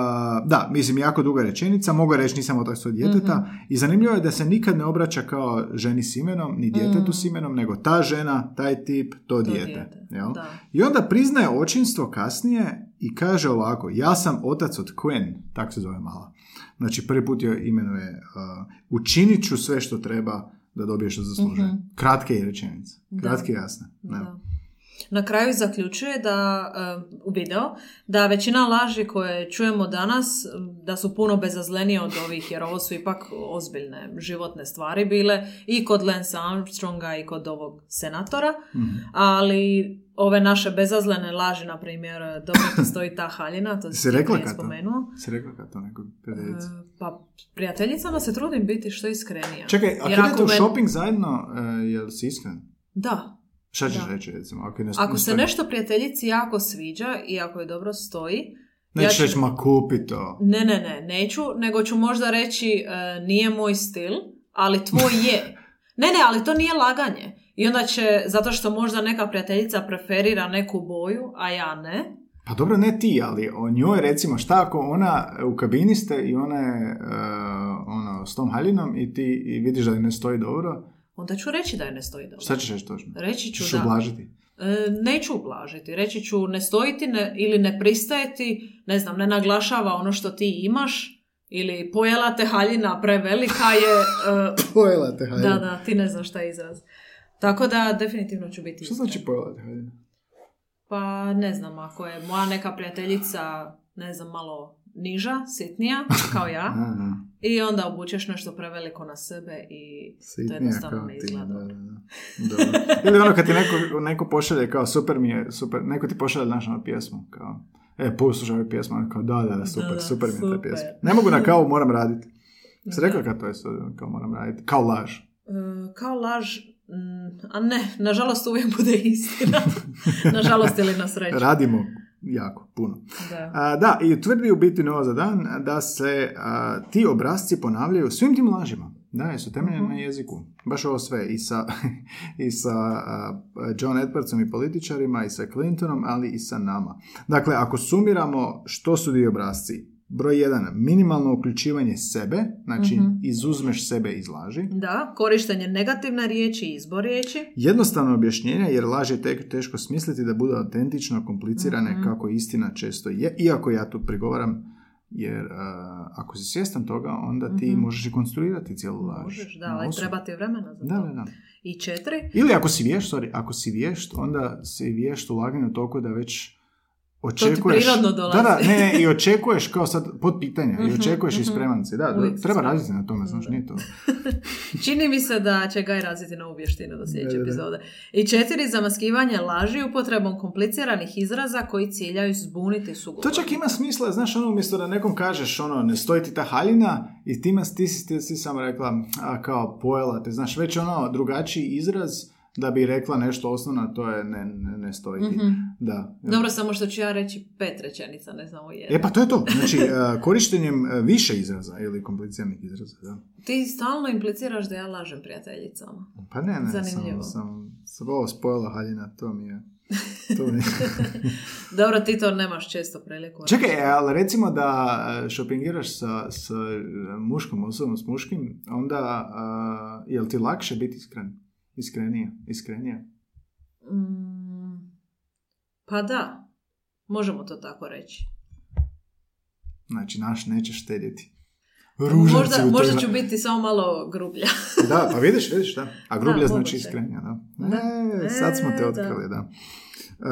Speaker 1: da, mislim, jako duga rečenica, mogu reći nisam otac svog djeteta
Speaker 2: Mhm.
Speaker 1: i zanimljivo je da se nikad ne obraća kao ženi s imenom, ni djetetu s imenom, nego ta žena, taj tip, to,
Speaker 2: Mhm. To
Speaker 1: dijete.
Speaker 2: dijete,
Speaker 1: jel?
Speaker 2: da.
Speaker 1: I onda priznaje očinstvo kasnije i kaže ovako, ja sam otac od Quinn, tak se zove mala. Znači, prvi put joj imenuje, uh, učinit ću sve što treba da dobiješ što zaslužuje.
Speaker 2: Mhm.
Speaker 1: Kratke je rečenice.
Speaker 2: Da.
Speaker 1: Kratke i jasne. Ne.
Speaker 2: Da. Na kraju zaključuje da, e, u video, da većina laži koje čujemo danas, da su puno bezazlenije od ovih, jer ovo su ipak ozbiljne životne stvari bile i kod Lance Armstronga i kod ovog senatora,
Speaker 1: Mhm.
Speaker 2: ali ove naše bezazlene laži, na primjer, dobro ti [LAUGHS] stoji ta haljina, to
Speaker 1: Si rekla kad to?
Speaker 2: spomenuo.
Speaker 1: Si rekla kad to nekog prijateljica?
Speaker 2: E, Pa, prijateljicama se trudim biti što iskrenija.
Speaker 1: Čekaj, a
Speaker 2: Jer
Speaker 1: kad idete u
Speaker 2: men-
Speaker 1: shopping zajedno, uh, jel si iskren?
Speaker 2: Da,
Speaker 1: Šta ćeš
Speaker 2: Da.
Speaker 1: reći, recimo? Ako, ne,
Speaker 2: Ako se
Speaker 1: ne-
Speaker 2: nešto prijateljici jako sviđa i ako je dobro stoji,
Speaker 1: Nećeš
Speaker 2: ću-
Speaker 1: reći, ma kupi to.
Speaker 2: Ne, ne, ne, neću, nego ću možda reći e, nije moj stil, ali tvoj je. [LAUGHS] Ne, ne, ali to nije laganje. I onda će, zato što možda neka prijateljica preferira neku boju, a ja ne.
Speaker 1: Pa dobro, ne ti, ali o njoj recimo, šta ako ona u kabini ste i ona je e, ono, s tom haljinom i ti i vidiš da ne stoji dobro,
Speaker 2: Onda ću reći da je ne stoji dobro.
Speaker 1: šta ćeš reći točno?
Speaker 2: Reći ću
Speaker 1: Ćeš
Speaker 2: da.
Speaker 1: ublažiti?
Speaker 2: E, neću ublažiti. Reći ću ne stojiti ne, ili ne pristajeti, ne znam, ne naglašava ono što ti imaš ili pojela te haljina prevelika je... e, [LAUGHS]
Speaker 1: Pojela te haljina.
Speaker 2: da, da, ti ne znaš šta je izraz. Tako da definitivno ću biti
Speaker 1: Što
Speaker 2: iskrena.
Speaker 1: znači pojela te haljina?
Speaker 2: Pa ne znam, ako je moja neka prijateljica, ne znam, malo niža, sitnija, [LAUGHS] kao ja, i onda obučeš nešto preveliko na sebe i to
Speaker 1: sitnija
Speaker 2: jednostavno
Speaker 1: kao
Speaker 2: ne izgleda
Speaker 1: da,
Speaker 2: dobro.
Speaker 1: da, da. Dobro. Ili ono kad ti neko, neko pošalje kao super mi je, super, neko ti pošalje našu ono pjesmu, kao e, poslušaj ovu pjesmu, ono kao da, da, da, super,
Speaker 2: Da, da,
Speaker 1: super mi je ta
Speaker 2: super.
Speaker 1: pjesma. Ne mogu na kao moram raditi.
Speaker 2: Da.
Speaker 1: rekla kad to je kao moram raditi? Kao laž.
Speaker 2: E, kao laž, mm, a ne, nažalost uvijek bude istina. [LAUGHS] nažalost ili na sreću.
Speaker 1: Radimo jako, puno.
Speaker 2: Da.
Speaker 1: A, da, i tvrdi u biti Nova za dan da se a, ti obrazci ponavljaju svim tim lažima. Da, jer su temeljeni
Speaker 2: Mhm.
Speaker 1: na jeziku. Baš ovo sve. I sa, [LAUGHS] i sa a, John Edwardsom i političarima, i sa Clintonom, ali i sa nama. Dakle, ako sumiramo što su ti obrazci, broj jedan, minimalno uključivanje sebe, znači
Speaker 2: Mhm.
Speaker 1: izuzmeš sebe iz laži.
Speaker 2: Da, korištenje negativne riječi i izbor riječi.
Speaker 1: Jednostavno objašnjenje, jer laž je teško smisliti da budu autentično komplicirane
Speaker 2: Mhm.
Speaker 1: kako istina često je. Iako ja tu prigovaram, jer a, ako si svjestan toga, onda ti
Speaker 2: Mhm.
Speaker 1: možeš i konstruirati cijelu laž.
Speaker 2: Možeš, da, ali treba ti vremena za
Speaker 1: Da,
Speaker 2: to.
Speaker 1: da, da.
Speaker 2: I četiri,
Speaker 1: Ili ako si vješt, sorry, ako si vješt, onda si vješt u laganju toliko da već očekuješ...
Speaker 2: prirodno dolazi.
Speaker 1: Da, da, ne, ne, i [LAUGHS] očekuješ kao sad pod pitanja, i
Speaker 2: Mhm,
Speaker 1: očekuješ i
Speaker 2: mhm.
Speaker 1: spreman si. Da,
Speaker 2: si
Speaker 1: treba
Speaker 2: spreman.
Speaker 1: raditi na tome, znaš,
Speaker 2: Da.
Speaker 1: nije to. [LAUGHS]
Speaker 2: Čini mi se da će Gaj razviti novu vještinu do sljedeće
Speaker 1: Da, da, da.
Speaker 2: epizode. I četiri, zamaskivanje laži upotrebom kompliciranih izraza koji ciljaju zbuniti
Speaker 1: To
Speaker 2: sugovornika.
Speaker 1: čak ima smisla, znaš, ono, umjesto da nekom kažeš, ono, ne stoji ti ta haljina i ti, ti si ti, si samo rekla, a kao pojela te, znaš, već ono drugačiji izraz da bi rekla nešto osnovno, to je ne, ne, ne stoji.
Speaker 2: Mhm.
Speaker 1: Da.
Speaker 2: Dobro, samo što ću ja reći pet rečenica, ne znam o jednu.
Speaker 1: E pa to je to. Znači, [LAUGHS] e, korištenjem e, više izraza ili kompliciranih izraza, da.
Speaker 2: Ti stalno impliciraš da ja lažem prijateljicama.
Speaker 1: Pa ne, ne,
Speaker 2: Zanimljivo.
Speaker 1: sam, sam, sam ovo spojila haljina, to mi je... To mi je. [LAUGHS] [LAUGHS]
Speaker 2: Dobro, ti to nemaš često priliku.
Speaker 1: Čekaj, ali recimo da e, šopingiraš sa, sa muškom osobom, s muškim, onda uh, je li ti lakše biti iskren? Iskrenije? Iskrenije?
Speaker 2: Mm, pa da, možemo to tako reći.
Speaker 1: Znači, naš nećeš štedjeti. Ružan
Speaker 2: Možda,
Speaker 1: u
Speaker 2: možda ću biti samo malo grublja.
Speaker 1: Da, pa vidiš, vidiš, da. A [LAUGHS] grublje
Speaker 2: Da,
Speaker 1: znači iskrenija, da.
Speaker 2: Da.
Speaker 1: E, sad smo te
Speaker 2: E,
Speaker 1: otkrili, da. E,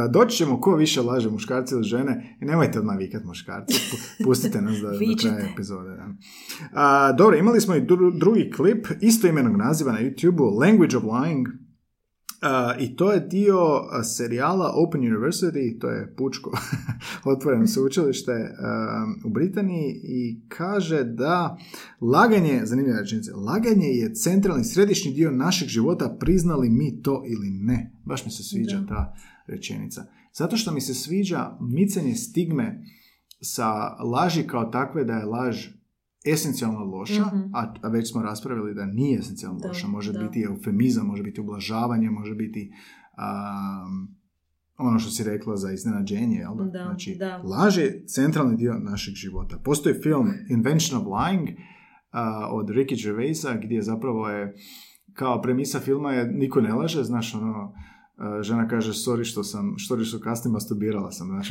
Speaker 1: Doći ćemo ko više laže, muškarci ili žene. I nemojte odmah vikat muškarci. pu- Pustite nas da, do kraja epizode. Da. A, dobro, imali smo i dru- drugi klip isto imenog naziva na YouTube-u Language of Lying. A, I to je dio serijala Open University, to je pučko [LAUGHS] otvoreno sveučilište a, u Britaniji i kaže da laganje, zanimljiva rečenica, laganje je centralni središnji dio našeg života, priznali mi to ili ne. Baš mi se sviđa
Speaker 2: Da.
Speaker 1: ta rečenica. Zato što mi se sviđa micanje stigme sa laži kao takve da je laž esencijalno loša,
Speaker 2: Mhm.
Speaker 1: a, a već smo raspravili da nije esencijalno
Speaker 2: Da,
Speaker 1: loša. Može
Speaker 2: da.
Speaker 1: biti eufemizam, može biti ublažavanje, može biti um, ono što si rekla za iznenađenje, jel da?
Speaker 2: Da,
Speaker 1: znači,
Speaker 2: da.
Speaker 1: laž je centralni dio našeg života. Postoji film Invention of Lying uh, od Ricky Gervaisa gdje zapravo je kao premisa filma je niko ne laže, znaš ono, uh, žena kaže sorry što sam, što što kasnije masturbirala sam, znaš.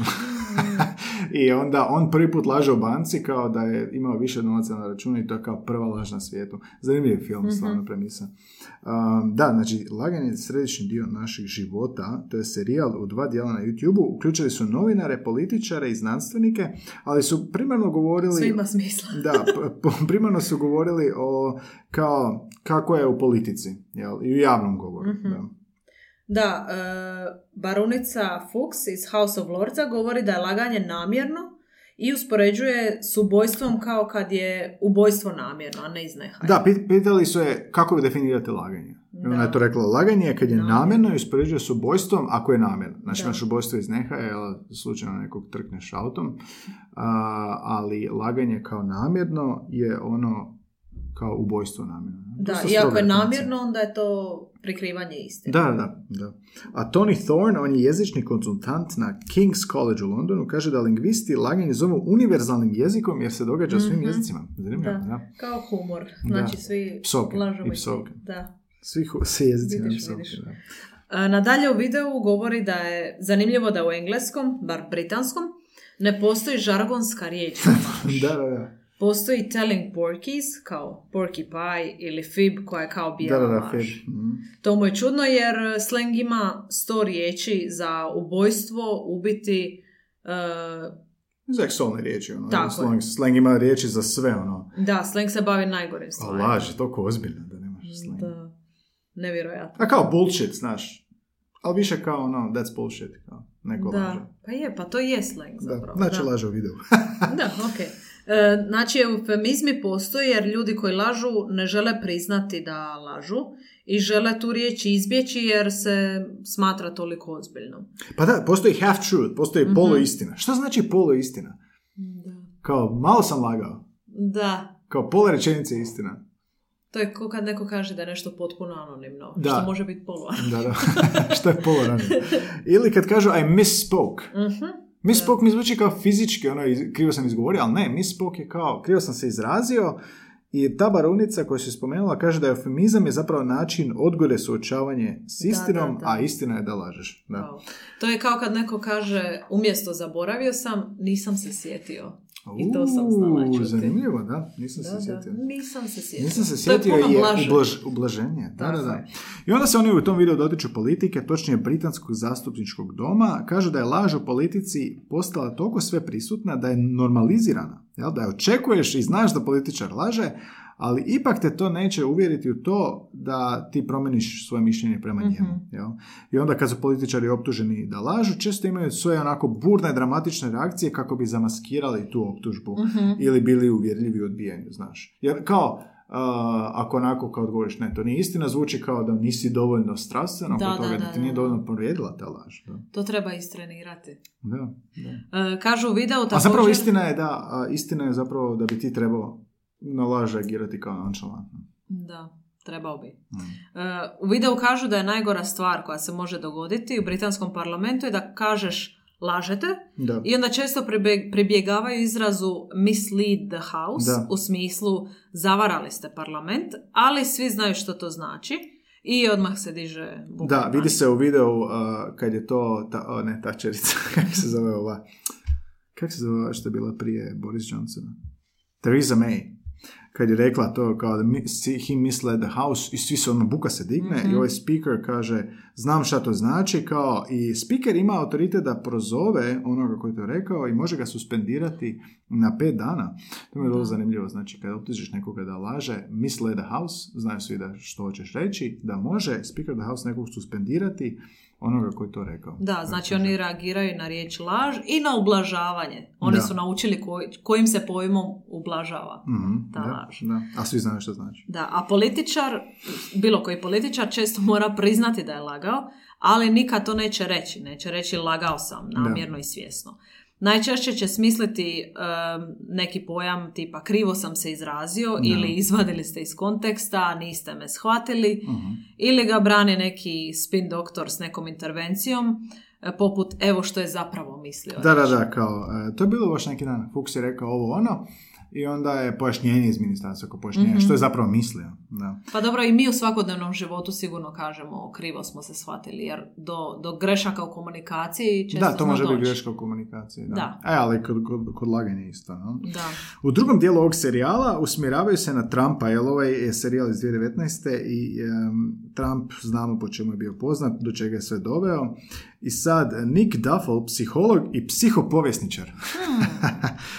Speaker 1: [LAUGHS] I onda on prvi put laže u banci kao da je imao više novaca na računu i to je kao prva laž na svijetu. Zanimljiv film,
Speaker 2: Mhm.
Speaker 1: stvarno premisa. Um, da, znači, laganje je središnji dio naših života, to je serijal u dva dijela na YouTube-u, uključili su novinare, političare i znanstvenike, ali su primarno govorili...
Speaker 2: Sve ima smisla. [LAUGHS]
Speaker 1: Da, p- p- primarno su govorili o kao kako je u politici, jel? I u javnom govoru.
Speaker 2: Mhm.
Speaker 1: Da.
Speaker 2: Da, e, baronica Fuchs iz House of Lordsa govori da je laganje namjerno i uspoređuje s ubojstvom kao kad je ubojstvo namjerno, a ne iz nehaja.
Speaker 1: Da, pit- pitali su je kako definirate laganje. I ona je to rekla, laganje je kad je
Speaker 2: Namjerno.
Speaker 1: namjerno i uspoređuje s ubojstvom ako je namjerno. Znači
Speaker 2: Da.
Speaker 1: imaš ubojstvo iz nehaja, jel, slučajno nekog trkneš autom, a, ali laganje kao namjerno je ono kao ubojstvo namjerno.
Speaker 2: Da, i ako je namjerno, onda je to prikrivanje istine.
Speaker 1: Da, da, da. A Tony Thorne, on je jezični konzultant na King's College u Londonu, kaže da lingvisti laganje zovu univerzalnim jezikom jer se događa u svim
Speaker 2: Mhm.
Speaker 1: jezicima. Zanimljivo,
Speaker 2: Da.
Speaker 1: da.
Speaker 2: Kao humor. Znači
Speaker 1: Da.
Speaker 2: svi
Speaker 1: Psovke
Speaker 2: lažemo
Speaker 1: i
Speaker 2: i-
Speaker 1: psovke.
Speaker 2: Da.
Speaker 1: Svi, hu- svi jezici
Speaker 2: Vidiš,
Speaker 1: psovke,
Speaker 2: vidiš.
Speaker 1: da.
Speaker 2: A, Nadalje u videu govori da je zanimljivo da u engleskom, bar britanskom, ne postoji žargonska riječ. [LAUGHS]
Speaker 1: Da, da, da.
Speaker 2: Postoji telling porkies, kao porcupine ili fib, koja je kao
Speaker 1: Da,
Speaker 2: bijela
Speaker 1: da, da,
Speaker 2: laž.
Speaker 1: fair. Mhm.
Speaker 2: To mu je čudno jer slang ima sto riječi za ubojstvo, ubiti, e,
Speaker 1: Seksualne riječi, ono.
Speaker 2: Tako
Speaker 1: slang, slang ima riječi za sve, ono.
Speaker 2: da, slang se bavi najgorim
Speaker 1: A
Speaker 2: stvarima.
Speaker 1: laž je toliko ozbiljna da nemaš slang.
Speaker 2: Da, nevjerojatno.
Speaker 1: A kao bullshit, znaš. Ali više kao, ono, that's bullshit, kao, neko
Speaker 2: Da,
Speaker 1: laže.
Speaker 2: pa je, pa to je slang
Speaker 1: Da,
Speaker 2: zapravo.
Speaker 1: znači
Speaker 2: da.
Speaker 1: laže u videu. [LAUGHS]
Speaker 2: Da, ok. E, znači, eufemizmi postoje jer ljudi koji lažu ne žele priznati da lažu i žele tu riječ izbjeći jer se smatra toliko ozbiljnom.
Speaker 1: pa da, postoji half truth, postoji
Speaker 2: Mhm.
Speaker 1: poluistina. Šta znači poluistina?
Speaker 2: Da.
Speaker 1: Kao, malo sam lagao.
Speaker 2: Da,
Speaker 1: Kao, pola rečenice je istina.
Speaker 2: to je ko kad neko kaže da je nešto potpuno anonimno,
Speaker 1: Da.
Speaker 2: što može biti polu
Speaker 1: Da, da. [LAUGHS] Šta je pola ranije? Ili kad kažu I misspoke.
Speaker 2: Mhm.
Speaker 1: Misspoke mi zvuči kao fizički, ono, krivo sam izgovorio, ali ne, misspoke je kao, krivo sam se izrazio i ta barunica koju si spomenula kaže da eufemizam je zapravo način odgode suočavanje s
Speaker 2: Da,
Speaker 1: istinom,
Speaker 2: da, da.
Speaker 1: a istina je da lažeš. Da.
Speaker 2: Wow. To je kao kad neko kaže umjesto zaboravio sam, nisam se sjetio. I to sam znala čuti.
Speaker 1: Zanimljivo, da, nisam
Speaker 2: Da,
Speaker 1: se
Speaker 2: da,
Speaker 1: sjetio.
Speaker 2: nisam se sjetio.
Speaker 1: Nisam se
Speaker 2: To je
Speaker 1: sjetio
Speaker 2: puno
Speaker 1: je ublaž, ublaženje. Da, da, da. I onda se oni u tom videu dotiču politike, točnije britanskog zastupničkog doma, kažu da je laž u politici postala toliko sve prisutna da je normalizirana. Jel? Da je očekuješ i znaš da političar laže, ali ipak te to neće uvjeriti u to da ti promeniš svoje mišljenje prema
Speaker 2: Mhm.
Speaker 1: njemu. Jel? I onda kad su političari optuženi da lažu, često imaju svoje onako burne, dramatične reakcije kako bi zamaskirali tu optužbu
Speaker 2: Mhm.
Speaker 1: ili bili uvjerljivi u odbijanju, znaš. Jer kao, uh, ako onako kao odgovoriš ne, to nije istina, zvuči kao da nisi dovoljno strastven oko
Speaker 2: Da, da,
Speaker 1: toga, da,
Speaker 2: da,
Speaker 1: ti nije dovoljno povrijedila ta laž. Da,
Speaker 2: To treba istrenirati.
Speaker 1: da. da.
Speaker 2: E, kažu u videu također...
Speaker 1: A zapravo istina je da, a, istina je zapravo da bi ti trebao na laž reagirati kao nonšalantno.
Speaker 2: Da, trebao bi.
Speaker 1: Mm.
Speaker 2: E, u videu kažu da je najgora stvar koja se može dogoditi u britanskom parlamentu je da kažeš lažete
Speaker 1: Da.
Speaker 2: i onda često pribje- pribjegavaju izrazu mislead the house
Speaker 1: Da.
Speaker 2: u smislu zavarali ste parlament, ali svi znaju što to znači i odmah se diže buka
Speaker 1: Da, vidi se u videu uh, kad je to, ta, o, ne, tačerica, [LAUGHS] kako se zove ova, kako se zove ova što je bila prije Boris Johnsona? Theresa May. Kad je rekla to kao da he misled the house i svi se ono buka se digne
Speaker 2: Mhm.
Speaker 1: i ovaj speaker kaže znam šta to znači kao i speaker ima autoritet da prozove onoga koji je to rekao i može ga suspendirati na pet dana. To mi je vrlo zanimljivo. Znači kad optužiš nekoga da laže misled the house, znaju svi da što hoćeš reći, da može speaker the house nekog suspendirati onoga koji to rekao.
Speaker 2: Da, znači oni reagiraju na riječ laž i na ublažavanje. Oni
Speaker 1: Da.
Speaker 2: su naučili koj- kojim se pojmom ublažava.
Speaker 1: Mhm,
Speaker 2: Ta
Speaker 1: da,
Speaker 2: laž.
Speaker 1: da. A svi znaju što znači.
Speaker 2: Da, a političar, bilo koji političar često mora priznati da je lagao, ali nikad to neće reći. Neće reći lagao sam, namjerno i svjesno. Najčešće će smisliti em, neki pojam tipa krivo sam se izrazio ili izvadili ste iz konteksta, niste me shvatili
Speaker 1: Mhm.
Speaker 2: ili ga brani neki spin doktor s nekom intervencijom e, poput evo što je zapravo mislio.
Speaker 1: Da, da, da, kao, e, to je bilo baš neki dan. Fuchs je rekao ovo ono i onda je pojašnjenje iz ministarstva, kao pojašnjenje
Speaker 2: Mhm.
Speaker 1: što je zapravo mislio. Da.
Speaker 2: Pa dobro, i mi u svakodnevnom životu sigurno kažemo krivo smo se shvatili, jer do, do grešaka u komunikaciji često
Speaker 1: Da, to može biti greška u komunikaciji. Da.
Speaker 2: Da.
Speaker 1: E, ali kod, kod, kod laganja isto. No?
Speaker 2: Da.
Speaker 1: U drugom dijelu ovog serijala usmjeravaju se na Trumpa, jer ovaj je serijal iz 2019. i em, Trump znamo po čemu je bio poznat, do čega je sve doveo. I sad Nick Duffel, psiholog i psihopovjesničar,
Speaker 2: Hmm.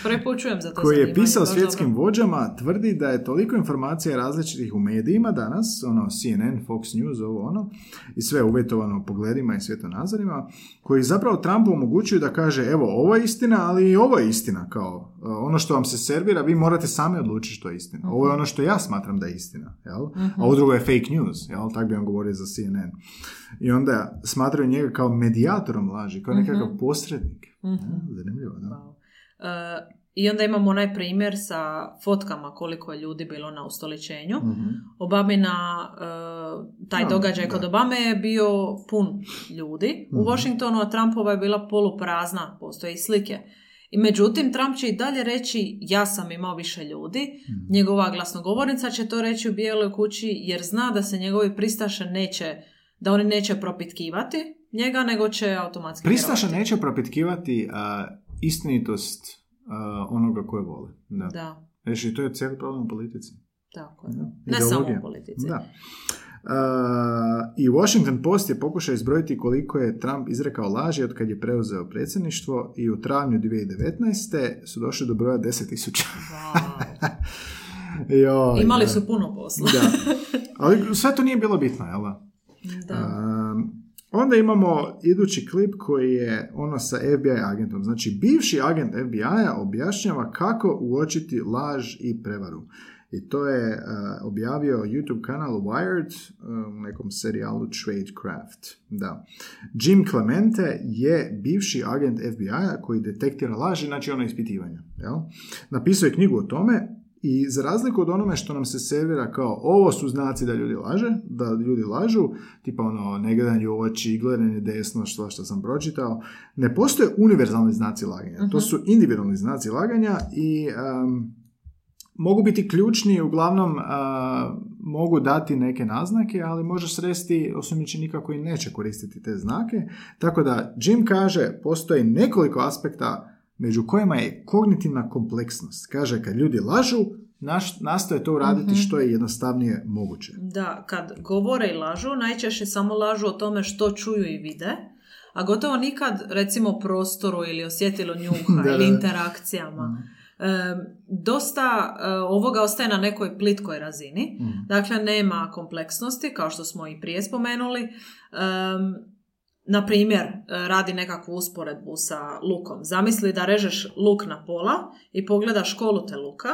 Speaker 2: Prvi put čujem za to [LAUGHS]
Speaker 1: koji je pisao svjetskim
Speaker 2: dobro.
Speaker 1: vođama tvrdi da je toliko informacija različitih u medijima danas, ono CNN, Fox News, ovo ono, i sve uvjetovano pogledima i svjetonazorima, koji zapravo Trumpu omogućuju da kaže evo ovo je istina, ali i ovo je istina, kao uh, ono što vam se servira, vi morate sami odlučiti što je istina. Ovo je ono što ja smatram da je istina, jel? A ovo drugo je fake news, jel? Tak bi on govorio za CNN. I onda smatraju njega kao medijatorom laži, kao nekakav posrednik.
Speaker 2: Mhm.
Speaker 1: Zanimljivo, da?
Speaker 2: Wow. E, I onda imamo onaj primjer sa fotkama koliko je ljudi bilo na ustoličenju.
Speaker 1: Mhm.
Speaker 2: Obamina, e, taj
Speaker 1: Da,
Speaker 2: događaj
Speaker 1: da.
Speaker 2: kod Obame je bio pun ljudi. U
Speaker 1: Mhm.
Speaker 2: Washingtonu, a Trumpova je bila poluprazna, postoje i slike. I međutim, Trump će i dalje reći ja sam imao više ljudi.
Speaker 1: Mhm.
Speaker 2: Njegova glasnogovornica će to reći u Bijeloj kući jer zna da se njegovi pristaše neće, da oni neće propitkivati njega, nego će automatski vjerovati.
Speaker 1: neće propitkivati a, istinitost onoga koje vole. Da.
Speaker 2: Da,
Speaker 1: Znači, to je cijeli problem u politici.
Speaker 2: tako je.
Speaker 1: Da.
Speaker 2: Ne samo u politici.
Speaker 1: Da. A, I Washington Post je pokušao izbrojiti koliko je Trump izrekao laži od kad je preuzeo predsjedništvo i u travnju 2019. su došli do broja 10.000.
Speaker 2: Wow. [LAUGHS] Imali su puno posla.
Speaker 1: Da. [LAUGHS] Ali sve to nije bilo bitno, jel da?
Speaker 2: Da.
Speaker 1: Onda imamo idući klip koji je ono sa FBI agentom. Znači, bivši agent FBI-a objašnjava kako uočiti laž i prevaru. I to je uh, objavio YouTube kanal Wired uh, u nekom serijalu Tradecraft. Da. Jim Clemente je bivši agent FBI-a koji detektira laži, znači ono ispitivanja. Jel? Napisao je knjigu o tome i za razliku od onome što nam se servira kao ovo su znaci da ljudi laže, da ljudi lažu, tipa ono negledanje u oči, gledanje desno, što što sam pročitao, ne postoje univerzalni znaci laganja. To su individualni znaci laganja i um, mogu biti ključni uglavnom a, mogu dati neke naznake, ali možeš sresti osumnjičenika koji neće koristiti te znake. Tako da Jim kaže postoji nekoliko aspekta među kojima je kognitivna kompleksnost. Kaže kad ljudi lažu, naš, nastoje to uraditi što je jednostavnije moguće.
Speaker 2: Da, kad govore i lažu, najčešće samo lažu o tome što čuju i vide, a gotovo nikad, recimo, prostoru ili osjetilo [LAUGHS] njuha
Speaker 1: Da,
Speaker 2: ili interakcijama. E, dosta e, ovoga ostaje na nekoj plitkoj razini. Dakle, nema kompleksnosti, kao što smo i prije spomenuli. E, na primjer, e, radi nekakvu usporedbu sa lukom. Zamisli da režeš luk na pola i pogledaš koluta luka.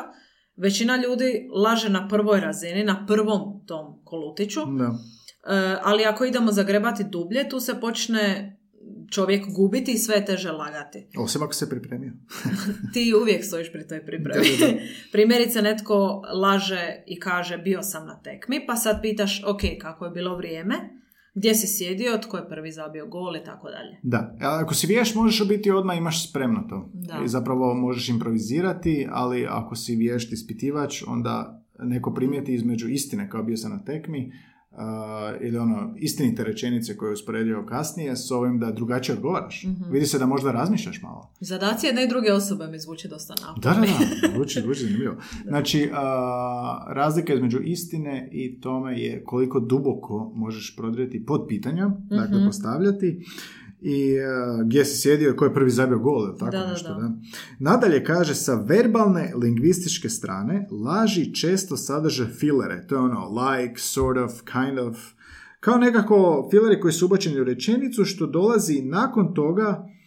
Speaker 2: Većina ljudi laže na prvoj razini, na prvom tom kolutiću.
Speaker 1: Da.
Speaker 2: E, ali ako idemo zagrebati dublje, tu se počne čovjek gubiti i sve je teže lagati.
Speaker 1: Osim ako se pripremio. [LAUGHS]
Speaker 2: Ti uvijek stojiš pri toj pripremi.
Speaker 1: Da, da, da. [LAUGHS]
Speaker 2: Primjerice, netko laže i kaže bio sam na tekmi, pa sad pitaš, ok, kako je bilo vrijeme, gdje si sjedio, tko je prvi zabio gol i tako dalje.
Speaker 1: Da, a ako si vješ možeš biti odmah imaš spremno to.
Speaker 2: Da.
Speaker 1: I zapravo možeš improvizirati, ali ako si vješt ispitivač, onda neko primijeti između istine kao bio sam na tekmi uh, ili ono istinite rečenice koje je usporedio kasnije s ovim da drugačije odgovaraš.
Speaker 2: Mhm.
Speaker 1: Vidi se da možda razmišljaš malo.
Speaker 2: Zadaci jedne i druge osobe mi zvuči dosta naporno.
Speaker 1: Da, da, da, [LAUGHS] zvuči, zvuči zanimljivo. Znači, a, razlika između istine i tome je koliko duboko možeš prodrijeti pod pitanja, dakle
Speaker 2: Mhm.
Speaker 1: postavljati i a, gdje si sjedio i ko je prvi zabio gol, ili tako
Speaker 2: Da,
Speaker 1: nešto,
Speaker 2: da.
Speaker 1: da. Nadalje kaže, sa verbalne lingvističke strane, laži često sadrže filere, to je ono like, sort of, kind of, kao nekako fileri koji su ubačeni u rečenicu, što dolazi nakon toga Uh,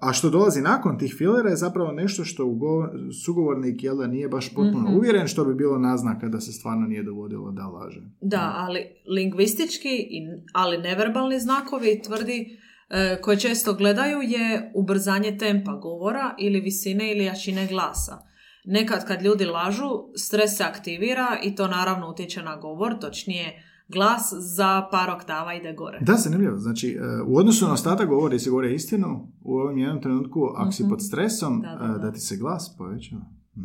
Speaker 1: a što dolazi nakon tih filera je zapravo nešto što ugo- sugovornik jel da nije baš potpuno
Speaker 2: Mhm.
Speaker 1: uvjeren što bi bilo naznaka da se stvarno nije dovodilo da laže.
Speaker 2: Da, ali lingvistički, i- ali neverbalni znakovi tvrdi e, koje često gledaju je ubrzanje tempa govora ili visine ili jačine glasa. Nekad kad ljudi lažu, stres se aktivira i to naravno utječe na govor, točnije glas za par oktava ide gore.
Speaker 1: Da, zanimljivo. Znači, uh, u odnosu na ostatak govori se govore istinu, u ovom jednom trenutku, ako si
Speaker 2: Mhm.
Speaker 1: pod stresom,
Speaker 2: Da, da,
Speaker 1: uh,
Speaker 2: da.
Speaker 1: da ti se glas povećava. Mm,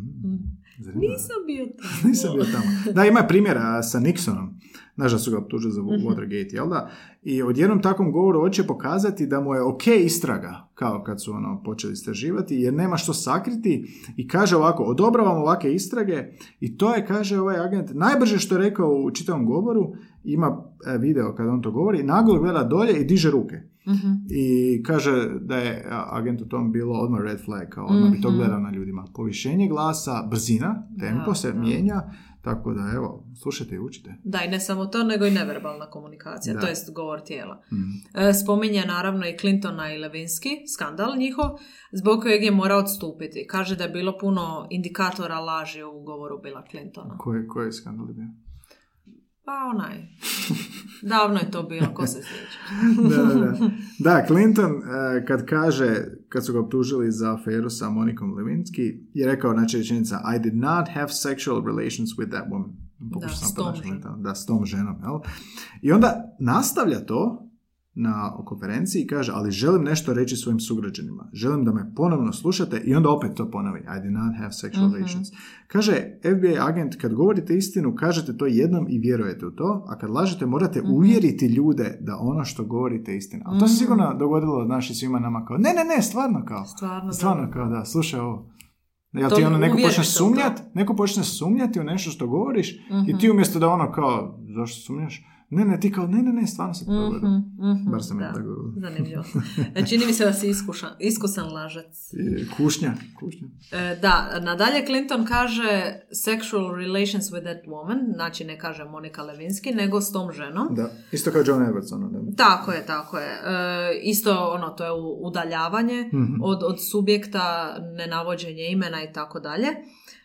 Speaker 1: zanimljivo.
Speaker 2: Nisam bio [LAUGHS] tamo.
Speaker 1: Nisam bio tamo. Da, ima primjera sa Nixonom. Znaš da su ga optužili za Watergate, jel da? I odjednom takvom govoru hoće pokazati da mu je ok istraga, kao kad su ono počeli istraživati, jer nema što sakriti i kaže ovako, odobravam ovake istrage i to je, kaže ovaj agent, najbrže što je rekao u čitavom govoru, ima e, video kada on to govori, naglo gleda dolje i diže ruke.
Speaker 2: Mhm.
Speaker 1: I kaže da je agent u tom bilo odmah red flag, kao odmah bi to
Speaker 2: Mhm.
Speaker 1: gledao na ljudima. Povišenje glasa, brzina, tempo
Speaker 2: Da,
Speaker 1: se
Speaker 2: da.
Speaker 1: mijenja, tako da evo, slušajte i učite.
Speaker 2: Da, i ne samo to, nego i neverbalna komunikacija,
Speaker 1: Da.
Speaker 2: to jest govor tijela.
Speaker 1: Mm.
Speaker 2: E, Spominje naravno i Clintona i Levinski, skandal njihov, zbog kojeg je morao odstupiti. Kaže da je bilo puno indikatora laži u govoru Bila Clintona.
Speaker 1: Koji, koji je skandal bio?
Speaker 2: Pa onaj. [LAUGHS] Davno je to bilo, ko se sjeća. [LAUGHS]
Speaker 1: da, da, da. Da, Clinton eh, kad kaže, kad su ga optužili za aferu sa Monikom Lewinsky, je rekao, znači rečenica, I did not have sexual relations with that woman. Pokušao
Speaker 2: Da,
Speaker 1: sam
Speaker 2: s tom ženom.
Speaker 1: Da, s tom ženom, jel? I onda nastavlja to na konferenciji i kaže, ali želim nešto reći svojim sugrađanima. Želim da me ponovno slušate i onda opet to ponovi. I did not have sexual
Speaker 2: Mhm.
Speaker 1: relations. Kaže, FBI agent, kad govorite istinu, kažete to jednom i vjerujete u to, a kad lažete morate
Speaker 2: Mhm.
Speaker 1: uvjeriti ljude da ono što govorite je istina. Ali to se
Speaker 2: Mhm.
Speaker 1: sigurno dogodilo naši svima nama kao, ne, ne, ne, stvarno kao.
Speaker 2: Stvarno,
Speaker 1: Stvarno
Speaker 2: da.
Speaker 1: kao da, slušaj ovo. Jel ti ono neko počne
Speaker 2: se u to.
Speaker 1: sumnjat, neko počne sumnjati u nešto što govoriš i
Speaker 2: Mhm.
Speaker 1: ti umjesto da ono kao, zašto sumnjaš? Ne, ne, ti kao, ne, ne, ne, stvarno se to.
Speaker 2: Mhm, mhm,
Speaker 1: Bar sam ja
Speaker 2: da.
Speaker 1: tako govorio.
Speaker 2: Zanimljivo. E, [LAUGHS] Čini mi se da si iskušan, iskusan lažac.
Speaker 1: I Kušnja, kušnja.
Speaker 2: E, da, nadalje Clinton kaže sexual relations with that woman, znači ne kaže Monika Lewinsky, nego s tom ženom.
Speaker 1: Da, isto kao John Edwards, ono, da.
Speaker 2: Tako je, tako je. E, isto ono, to je udaljavanje
Speaker 1: Mhm.
Speaker 2: od, od subjekta, nenavođenje imena i tako dalje,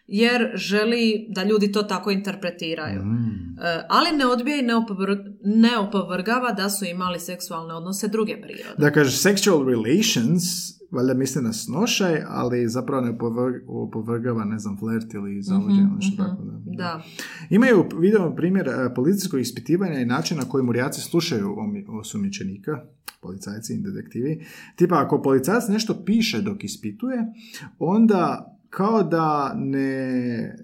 Speaker 2: jer želi da ljudi to tako interpretiraju.
Speaker 1: Mm.
Speaker 2: E, ali ne odbija i ne, opovr- ne opovrgava da su imali seksualne odnose druge prirode.
Speaker 1: Da kaže sexual relations, valjda misli na snošaj, ali zapravo ne opovrg- opovrgava, ne znam, flert ili zavođenje,
Speaker 2: Mhm,
Speaker 1: nešto
Speaker 2: mhm.
Speaker 1: tako da.
Speaker 2: Da.
Speaker 1: Imaju, vidimo primjer e, policijskog ispitivanja i način na koji murijaci slušaju osumnjičenika, policajci i detektivi. Tipa, ako policajac nešto piše dok ispituje, onda kao da ne,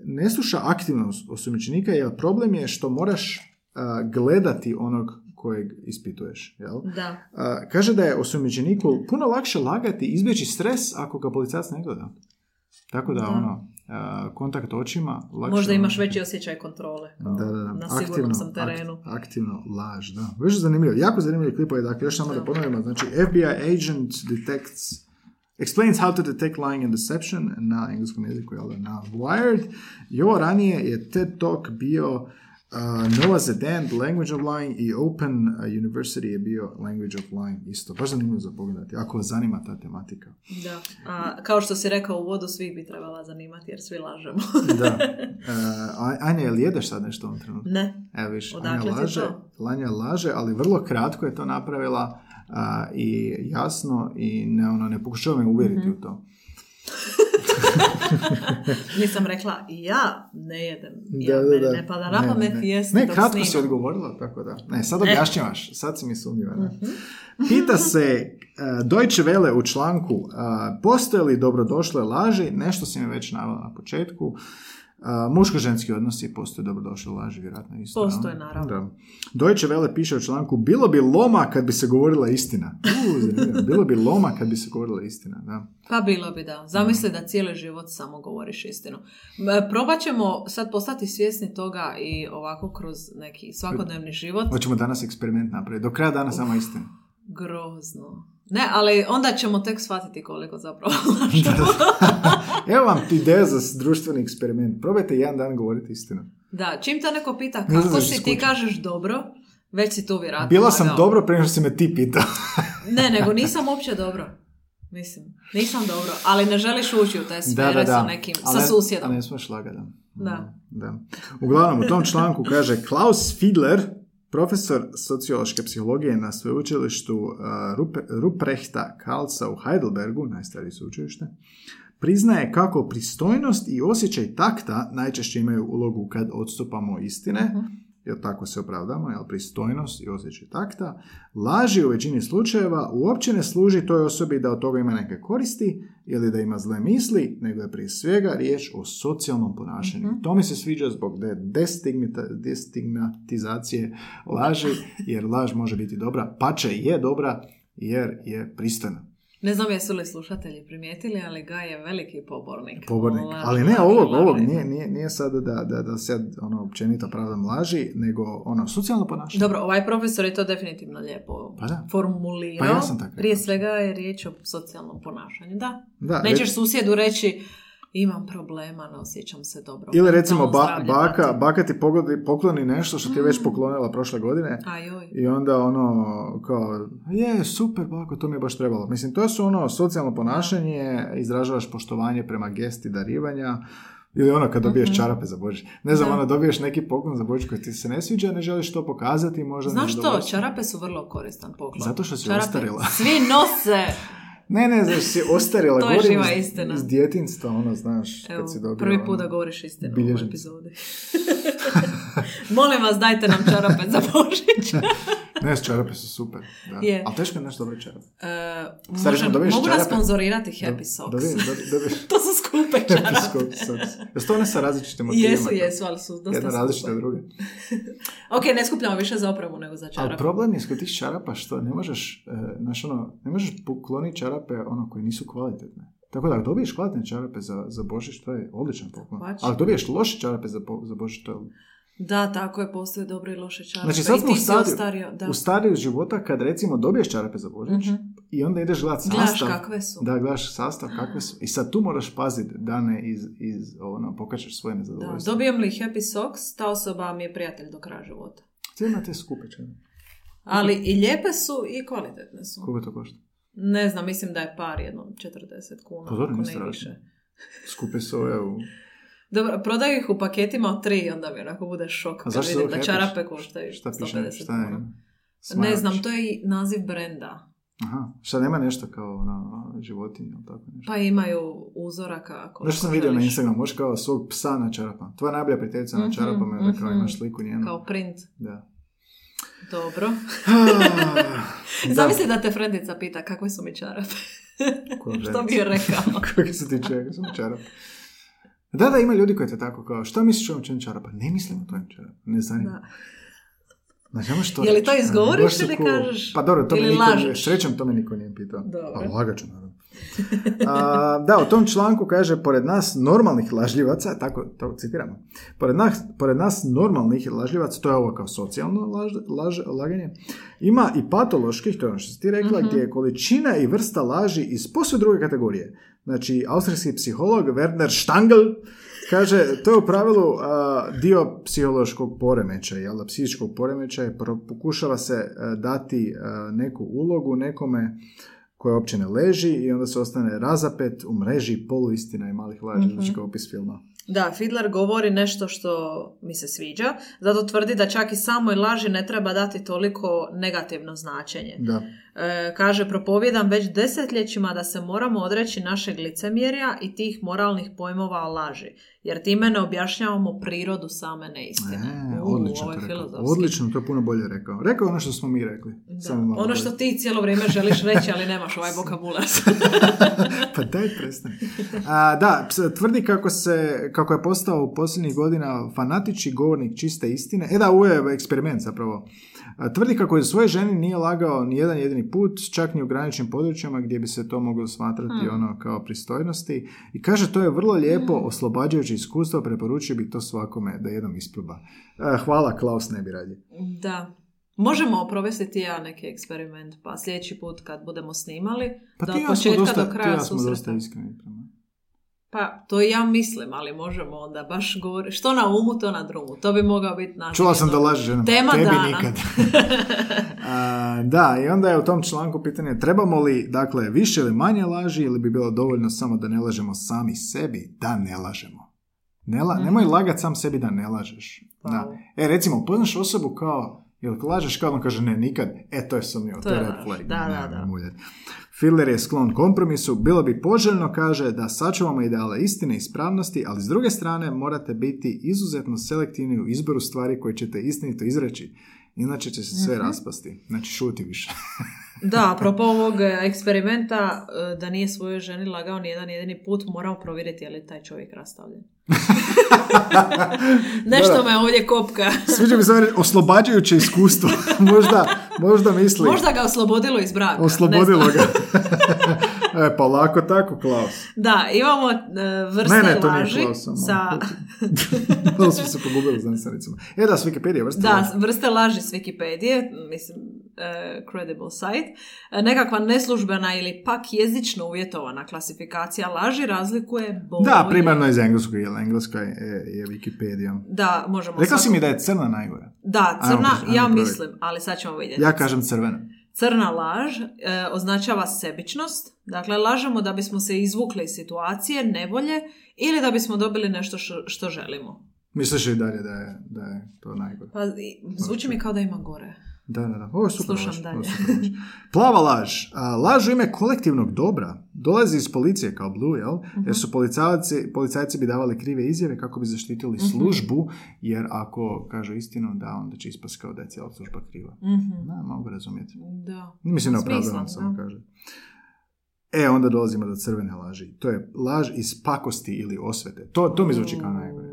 Speaker 1: ne sluša aktivno os- osumnjičenika, jer problem je što moraš a, gledati onog kojeg ispituješ. Jel?
Speaker 2: Da.
Speaker 1: A, kaže da je osumnjičeniku puno lakše lagati izbjeći stres ako ga policajac ne gleda. Tako da,
Speaker 2: Da.
Speaker 1: ono, kontakt očima lakše...
Speaker 2: Možda imaš veći osjećaj kontrole. kao
Speaker 1: da, da, da.
Speaker 2: Na sigurnom sam terenu.
Speaker 1: akt- aktivno laž, da. Više zanimljivo. Jako zanimljivi klipovi. Dakle, još samo da
Speaker 2: Da.
Speaker 1: ponovimo. Znači, FBI agent detects explains how to detect lying and deception na engleskom jeziku, jel na Wired. I ovo ranije je TED Talk bio uh, Noah Zedan, The Language of Lying i Open uh, University je bio Language of Lying isto. Baš zanimljivo za pogledati, ako vas zanima ta tematika.
Speaker 2: Da. A, kao što si rekao u vodu, svih bi trebala zanimati jer svi lažemo.
Speaker 1: Da. [LAUGHS] Uh, Anja, jel jedeš sad nešto u ovom trenutku?
Speaker 2: ne.
Speaker 1: Evo viš,
Speaker 2: Odakle
Speaker 1: Anja laže? Anja laže, ali vrlo kratko je to napravila a, i jasno i ne, ono, ne pokušava me uvjeriti
Speaker 2: Mhm.
Speaker 1: u to. [LAUGHS]
Speaker 2: Nisam rekla, ja ne jedem.
Speaker 1: Da,
Speaker 2: Ja,
Speaker 1: da,
Speaker 2: meni
Speaker 1: da.
Speaker 2: ne pada na pamet
Speaker 1: ne.
Speaker 2: jesti
Speaker 1: Ne, kratko si odgovorila, tako da. Ne, sad
Speaker 2: E.
Speaker 1: objašnjavaš, sad si mi sumnjiva.
Speaker 2: Mhm.
Speaker 1: Pita se uh, Deutsche Welle u članku uh, postoje li dobrodošle laži, nešto si mi već navela na početku. Uh, muško-ženski odnosi postoje dobrodošle laži, vjerojatno isto.
Speaker 2: Postoje, naravno.
Speaker 1: Da. Deutsche Welle piše u članku bilo bi loma kad bi se govorila istina. Zanimljivo. bilo bi loma kad bi se govorila istina, da.
Speaker 2: Pa bilo bi da. Zamisli da cijeli život samo govoriš istinu. M, Probat ćemo sad postati svjesni toga i ovako kroz neki svakodnevni život.
Speaker 1: Hoćemo danas eksperiment napraviti. Do kraja dana samo istina.
Speaker 2: Grozno. Ne, ali onda ćemo tek shvatiti koliko zapravo [LAUGHS]
Speaker 1: Da. Evo vam ideja za društveni eksperiment. Probajte jedan dan govoriti istinu.
Speaker 2: Da, čim te neko pita
Speaker 1: Ne
Speaker 2: kako
Speaker 1: da
Speaker 2: si, ti kažeš dobro, već si tu vjerojatno
Speaker 1: Bila sam
Speaker 2: lagao.
Speaker 1: dobro prije što si me ti pitao. [LAUGHS]
Speaker 2: Ne, nego nisam uopće dobro. Mislim, nisam dobro, ali ne želiš ući u te sfere sa nekim,
Speaker 1: Ali
Speaker 2: sa
Speaker 1: ne-
Speaker 2: susjedom.
Speaker 1: a ne smiješ lagati, da.
Speaker 2: Da.
Speaker 1: da. Uglavnom, u tom članku kaže Klaus Fiedler, profesor sociološke psihologije na sveučilištu uh, Ruprechta Karlsa u Heidelbergu, najstariji sveučilište, priznaje kako pristojnost i osjećaj takta najčešće imaju ulogu kad odstupamo od istine.
Speaker 2: Mhm.
Speaker 1: Jer tako se opravdamo, jel, pristojnost i osjećaj takta, laži u većini slučajeva uopće ne služi toj osobi da od toga ima neke koristi ili da ima zle misli, nego je prije svega riječ o socijalnom ponašanju. To mi se sviđa zbog destigmatizacije laži, jer laž može biti dobra, pače je dobra jer je pristojna.
Speaker 2: Ne znam jesu li slušatelji primijetili, ali Ga je veliki pobornik.
Speaker 1: Pobornik.
Speaker 2: Laži,
Speaker 1: Ali ne
Speaker 2: laži,
Speaker 1: ovog,
Speaker 2: laži.
Speaker 1: ovog, nije, nije, nije sad da, da, da sad ono, općenito pravdam laži, nego ono, socijalno ponašanje.
Speaker 2: Dobro, ovaj profesor je to definitivno lijepo
Speaker 1: Pa da.
Speaker 2: formulirao.
Speaker 1: Pa ja sam.
Speaker 2: Prije svega je riječ o socijalnom ponašanju. Da.
Speaker 1: Da,
Speaker 2: Nećeš
Speaker 1: re-
Speaker 2: susjedu reći imam problema, ne osjećam se dobro.
Speaker 1: Ili recimo ba- baka, baka ti pogodi, pokloni nešto što ti je
Speaker 2: Mm.
Speaker 1: već poklonila prošle godine
Speaker 2: Ajoj.
Speaker 1: i onda ono kao je super bako, to mi je baš trebalo. Mislim, to su ono socijalno ponašanje, izražavaš poštovanje prema gesti darivanja, ili ono kad dobiješ
Speaker 2: Mhm.
Speaker 1: čarape za Božić. Ne znam,
Speaker 2: Da.
Speaker 1: ono dobiješ neki poklon za Božić koji ti se ne sviđa, ne želiš to pokazati, možda
Speaker 2: Znaš što, čarape su vrlo koristan poklon.
Speaker 1: Zato što si
Speaker 2: Čarape
Speaker 1: ostarila.
Speaker 2: Svi nose. [LAUGHS]
Speaker 1: Ne, ne, znaš, si ostarila, [LAUGHS]
Speaker 2: To je živa
Speaker 1: iz,
Speaker 2: istina.
Speaker 1: iz djetinstva, ono, znaš,
Speaker 2: Evo,
Speaker 1: kad si dobio...
Speaker 2: prvi put
Speaker 1: ono,
Speaker 2: da govoriš istinu u epizodi. [LAUGHS] Molim vas, dajte nam čarape za Božić.
Speaker 1: Ne, čarape su super, da.
Speaker 2: Je.
Speaker 1: Ali teško je nešto dobre čarape.
Speaker 2: Uh, možem-
Speaker 1: dobiješ
Speaker 2: mogu nas
Speaker 1: čarape?
Speaker 2: sponzorirati Happy Socks.
Speaker 1: Dobi, dobi, dobiš [LAUGHS]
Speaker 2: to su skupe čarape.
Speaker 1: Happy Socks. Jesu to one sa različitim motivima?
Speaker 2: Jesu, jesu, ali su dosta
Speaker 1: Jedna različita druge. [LAUGHS]
Speaker 2: Ok, ne skupljamo više za opremu nego za
Speaker 1: Ali
Speaker 2: čarape.
Speaker 1: problem je kod tih čarapa što ne možeš, e, znaš ono, ne možeš pokloniti čarape ono koji nisu kvalitetne. Tako da ako dobiješ kvalitetne čarape za, za Božić, to je odličan poklon. Ali dobiješ loše čarape za, za Božić, to je
Speaker 2: Da, tako je, postoje dobre i loše čarape.
Speaker 1: Znači sad smo u
Speaker 2: ti
Speaker 1: stadiju,
Speaker 2: ostario, da.
Speaker 1: u stadiju života kad recimo dobiješ čarape za Božić
Speaker 2: Mhm.
Speaker 1: i onda ideš gledat
Speaker 2: Gledaš
Speaker 1: sastav.
Speaker 2: kakve su.
Speaker 1: Da, gledaš sastav kakve su. I sad tu moraš paziti da ne iz, iz ono, pokačeš svoje
Speaker 2: Da,
Speaker 1: nezadovoljstvo.
Speaker 2: dobijem li Happy Socks, ta osoba mi je prijatelj do kraja života.
Speaker 1: Cijeli ima te skupe čarape.
Speaker 2: Ali i lijepe su i kvalitetne su.
Speaker 1: Koliko to košta?
Speaker 2: Ne znam, mislim da je par jednom 40 kuna,
Speaker 1: dobro, nije
Speaker 2: ne više.
Speaker 1: Skupe su ove u...
Speaker 2: Dobro, prodaju ih u paketima od tri, onda mi onako bude šok
Speaker 1: A
Speaker 2: kad
Speaker 1: zašto
Speaker 2: vidim da čarape koštaju
Speaker 1: Šta piše?
Speaker 2: 150
Speaker 1: Šta je?
Speaker 2: Ne znam, to je i naziv brenda.
Speaker 1: Aha. Šta nema nešto kao ono, životinje ili tako nešto?
Speaker 2: Pa imaju uzoraka. Ako
Speaker 1: Znaš što sam vidio na. Instagramu, možeš kao svog psa na čarapama. Tvoja najbolja prijateljica na
Speaker 2: Mhm,
Speaker 1: čarapama, mm kao
Speaker 2: mhm.
Speaker 1: imaš sliku njenu.
Speaker 2: Kao print.
Speaker 1: Da.
Speaker 2: Dobro. [LAUGHS]
Speaker 1: da.
Speaker 2: Zamisli da te frendica pita kakve su mi čarape. [LAUGHS] Što bi je rekao? [LAUGHS]
Speaker 1: Kako su ti čega, su čarape? Da, da, ima ljudi koji te tako kao, šta misliš o ovom čem čarapa? Ne mislim o čarapa, ne zanima.
Speaker 2: Da.
Speaker 1: Znači, to
Speaker 2: Je li to izgovoriš ili kažeš?
Speaker 1: Pa dobro, to me
Speaker 2: Ili
Speaker 1: niko,
Speaker 2: lažeš?
Speaker 1: srećom to me niko nije pitao.
Speaker 2: Dobro.
Speaker 1: Pa lagat ću, naravno. A, da, u tom članku kaže, pored nas normalnih lažljivaca, tako to citiramo, pored nas, pored nas normalnih lažljivaca, to je ovo kao socijalno laž, laž- laganje, ima i patoloških, to je ono što si ti rekla,
Speaker 2: Mhm.
Speaker 1: gdje je količina i vrsta laži iz posve druge kategorije. Znači, austrijski psiholog Werner Stangl kaže, to je u pravilu a, dio psihološkog poremećaja, jel da, psihičkog poremećaja, pokušava se a, dati a, neku ulogu nekome koja uopće ne leži i onda se ostane razapet u mreži poluistina i malih laži,
Speaker 2: Mhm.
Speaker 1: znači kao opis filma.
Speaker 2: Da, Fidler govori nešto što mi se sviđa, zato tvrdi da čak i samoj laži ne treba dati toliko negativno značenje.
Speaker 1: Da.
Speaker 2: E, kaže, propovjedam već desetljećima da se moramo odreći našeg licemjerja i tih moralnih pojmova laži, jer time ne objašnjavamo prirodu same neistine.
Speaker 1: E,
Speaker 2: U,
Speaker 1: odlično to rekao. Odlično, to je puno bolje rekao. Rekao ono što smo mi rekli.
Speaker 2: Da.
Speaker 1: Samo
Speaker 2: Ono što
Speaker 1: bolje.
Speaker 2: ti cijelo vrijeme želiš reći, ali nemaš ovaj [LAUGHS] vokabular. [LAUGHS]
Speaker 1: pa daj prestani. Da, tvrdi kako, se, kako je postao u posljednjih godina fanatični govornik čiste istine. E da, ovo je eksperiment zapravo. Tvrdi kako je svoje ženi nije lagao ni jedan jedini put, čak ni u graničnim područjima gdje bi se to moglo smatrati
Speaker 2: Hmm.
Speaker 1: ono kao pristojnosti. I kaže to je vrlo lijepo, oslobađajuće iskustvo, preporučio bi to svakome da jednom isproba. A, hvala, Klaus ne bi radije.
Speaker 2: da. Možemo provesti ti ja neki eksperiment, pa sljedeći put kad budemo snimali,
Speaker 1: Pa
Speaker 2: da od
Speaker 1: ja
Speaker 2: početka
Speaker 1: dosta,
Speaker 2: do kraja
Speaker 1: ja smo dosta iskreni prema.
Speaker 2: Pa, to ja mislim, ali možemo onda baš govoriti. Što na umu, to na drumu. To bi mogao biti naš.
Speaker 1: Čula sam da lažeš ženama.
Speaker 2: Tema
Speaker 1: Tebi
Speaker 2: dana.
Speaker 1: nikad. [LAUGHS] A, da, i onda je u tom članku pitanje trebamo li, dakle, više ili manje laži ili bi bilo dovoljno samo da ne lažemo sami sebi da ne lažemo. Ne la-
Speaker 2: Mhm.
Speaker 1: Nemoj lagat sam sebi da ne lažeš.
Speaker 2: Pa,
Speaker 1: Da. E, recimo, poznaš osobu kao, jel lažeš kao on kaže ne, nikad, e, to je sumnjivo, to,
Speaker 2: To
Speaker 1: je red flag.
Speaker 2: Da,
Speaker 1: ne,
Speaker 2: da, da.
Speaker 1: Filler je sklon kompromisu, bilo bi poželjno, kaže, da sačuvamo ideale istine i ispravnosti, ali s druge strane morate biti izuzetno selektivni u izboru stvari koje ćete istinito izreći. Inače će se sve raspasti. Znači, šuti više. [LAUGHS]
Speaker 2: Da, apropo ovog e, eksperimenta, e, da nije svojoj ženi lagao ni jedan jedini put, moramo provjeriti je li taj čovjek rastavljen. [LAUGHS] [LAUGHS] Nešto me ovdje kopka. [LAUGHS]
Speaker 1: Sviđa mi se ovo oslobađajuće iskustvo. [LAUGHS] možda, možda misli...
Speaker 2: Možda ga oslobodilo iz braka.
Speaker 1: Oslobodilo ga. E, pa lako tako, Klaus.
Speaker 2: Da, imamo e, vrste
Speaker 1: Ne, ne, to nije
Speaker 2: laži
Speaker 1: Klaus, samo.
Speaker 2: sa... [LAUGHS]
Speaker 1: Malo smo se pogubili znanstvenicima. E da, s Wikipedia vrsta.
Speaker 2: Da, vrste laži s Wikipedije, mislim, e, credible site. E, nekakva neslužbena ili pak jezično uvjetovana klasifikacija laži razlikuje bolje.
Speaker 1: Da, primarno iz engleskog, jer engleska je, je Wikipedia.
Speaker 2: Da, možemo
Speaker 1: Rekla si
Speaker 2: svako-
Speaker 1: mi da je crna najgora.
Speaker 2: Da,
Speaker 1: Ajmo
Speaker 2: crna, ja
Speaker 1: ajmo provjeriti.
Speaker 2: mislim, ali sad ćemo vidjeti.
Speaker 1: Ja kažem crvena.
Speaker 2: Crna laž e, označava sebičnost, dakle lažemo da bismo se izvukli iz situacije, nevolje ili da bismo dobili nešto što, što želimo.
Speaker 1: Misliš i dalje da je, da je to najgore?
Speaker 2: Pa zvuči mi kao da ima gore.
Speaker 1: Da, da, da. Ovo je super
Speaker 2: Slušam
Speaker 1: laž, ovo je
Speaker 2: dalje.
Speaker 1: super laž. Plava laž. A, laž u ime kolektivnog dobra. Dolazi iz policije kao Blue, jel?
Speaker 2: Mhm.
Speaker 1: Jer su policajci, policajci bi davali krive izjave kako bi zaštitili
Speaker 2: Mhm.
Speaker 1: službu, jer ako kažu istinu, da, onda će ispast kao da je cijela služba kriva.
Speaker 2: Mhm.
Speaker 1: Da, mogu razumjeti.
Speaker 2: Da.
Speaker 1: Mislim, ne opravdavam, samo
Speaker 2: da.
Speaker 1: kaže. E, onda dolazimo do crvene laži. To je laž iz pakosti ili osvete. To, to mi zvuči kao najgore,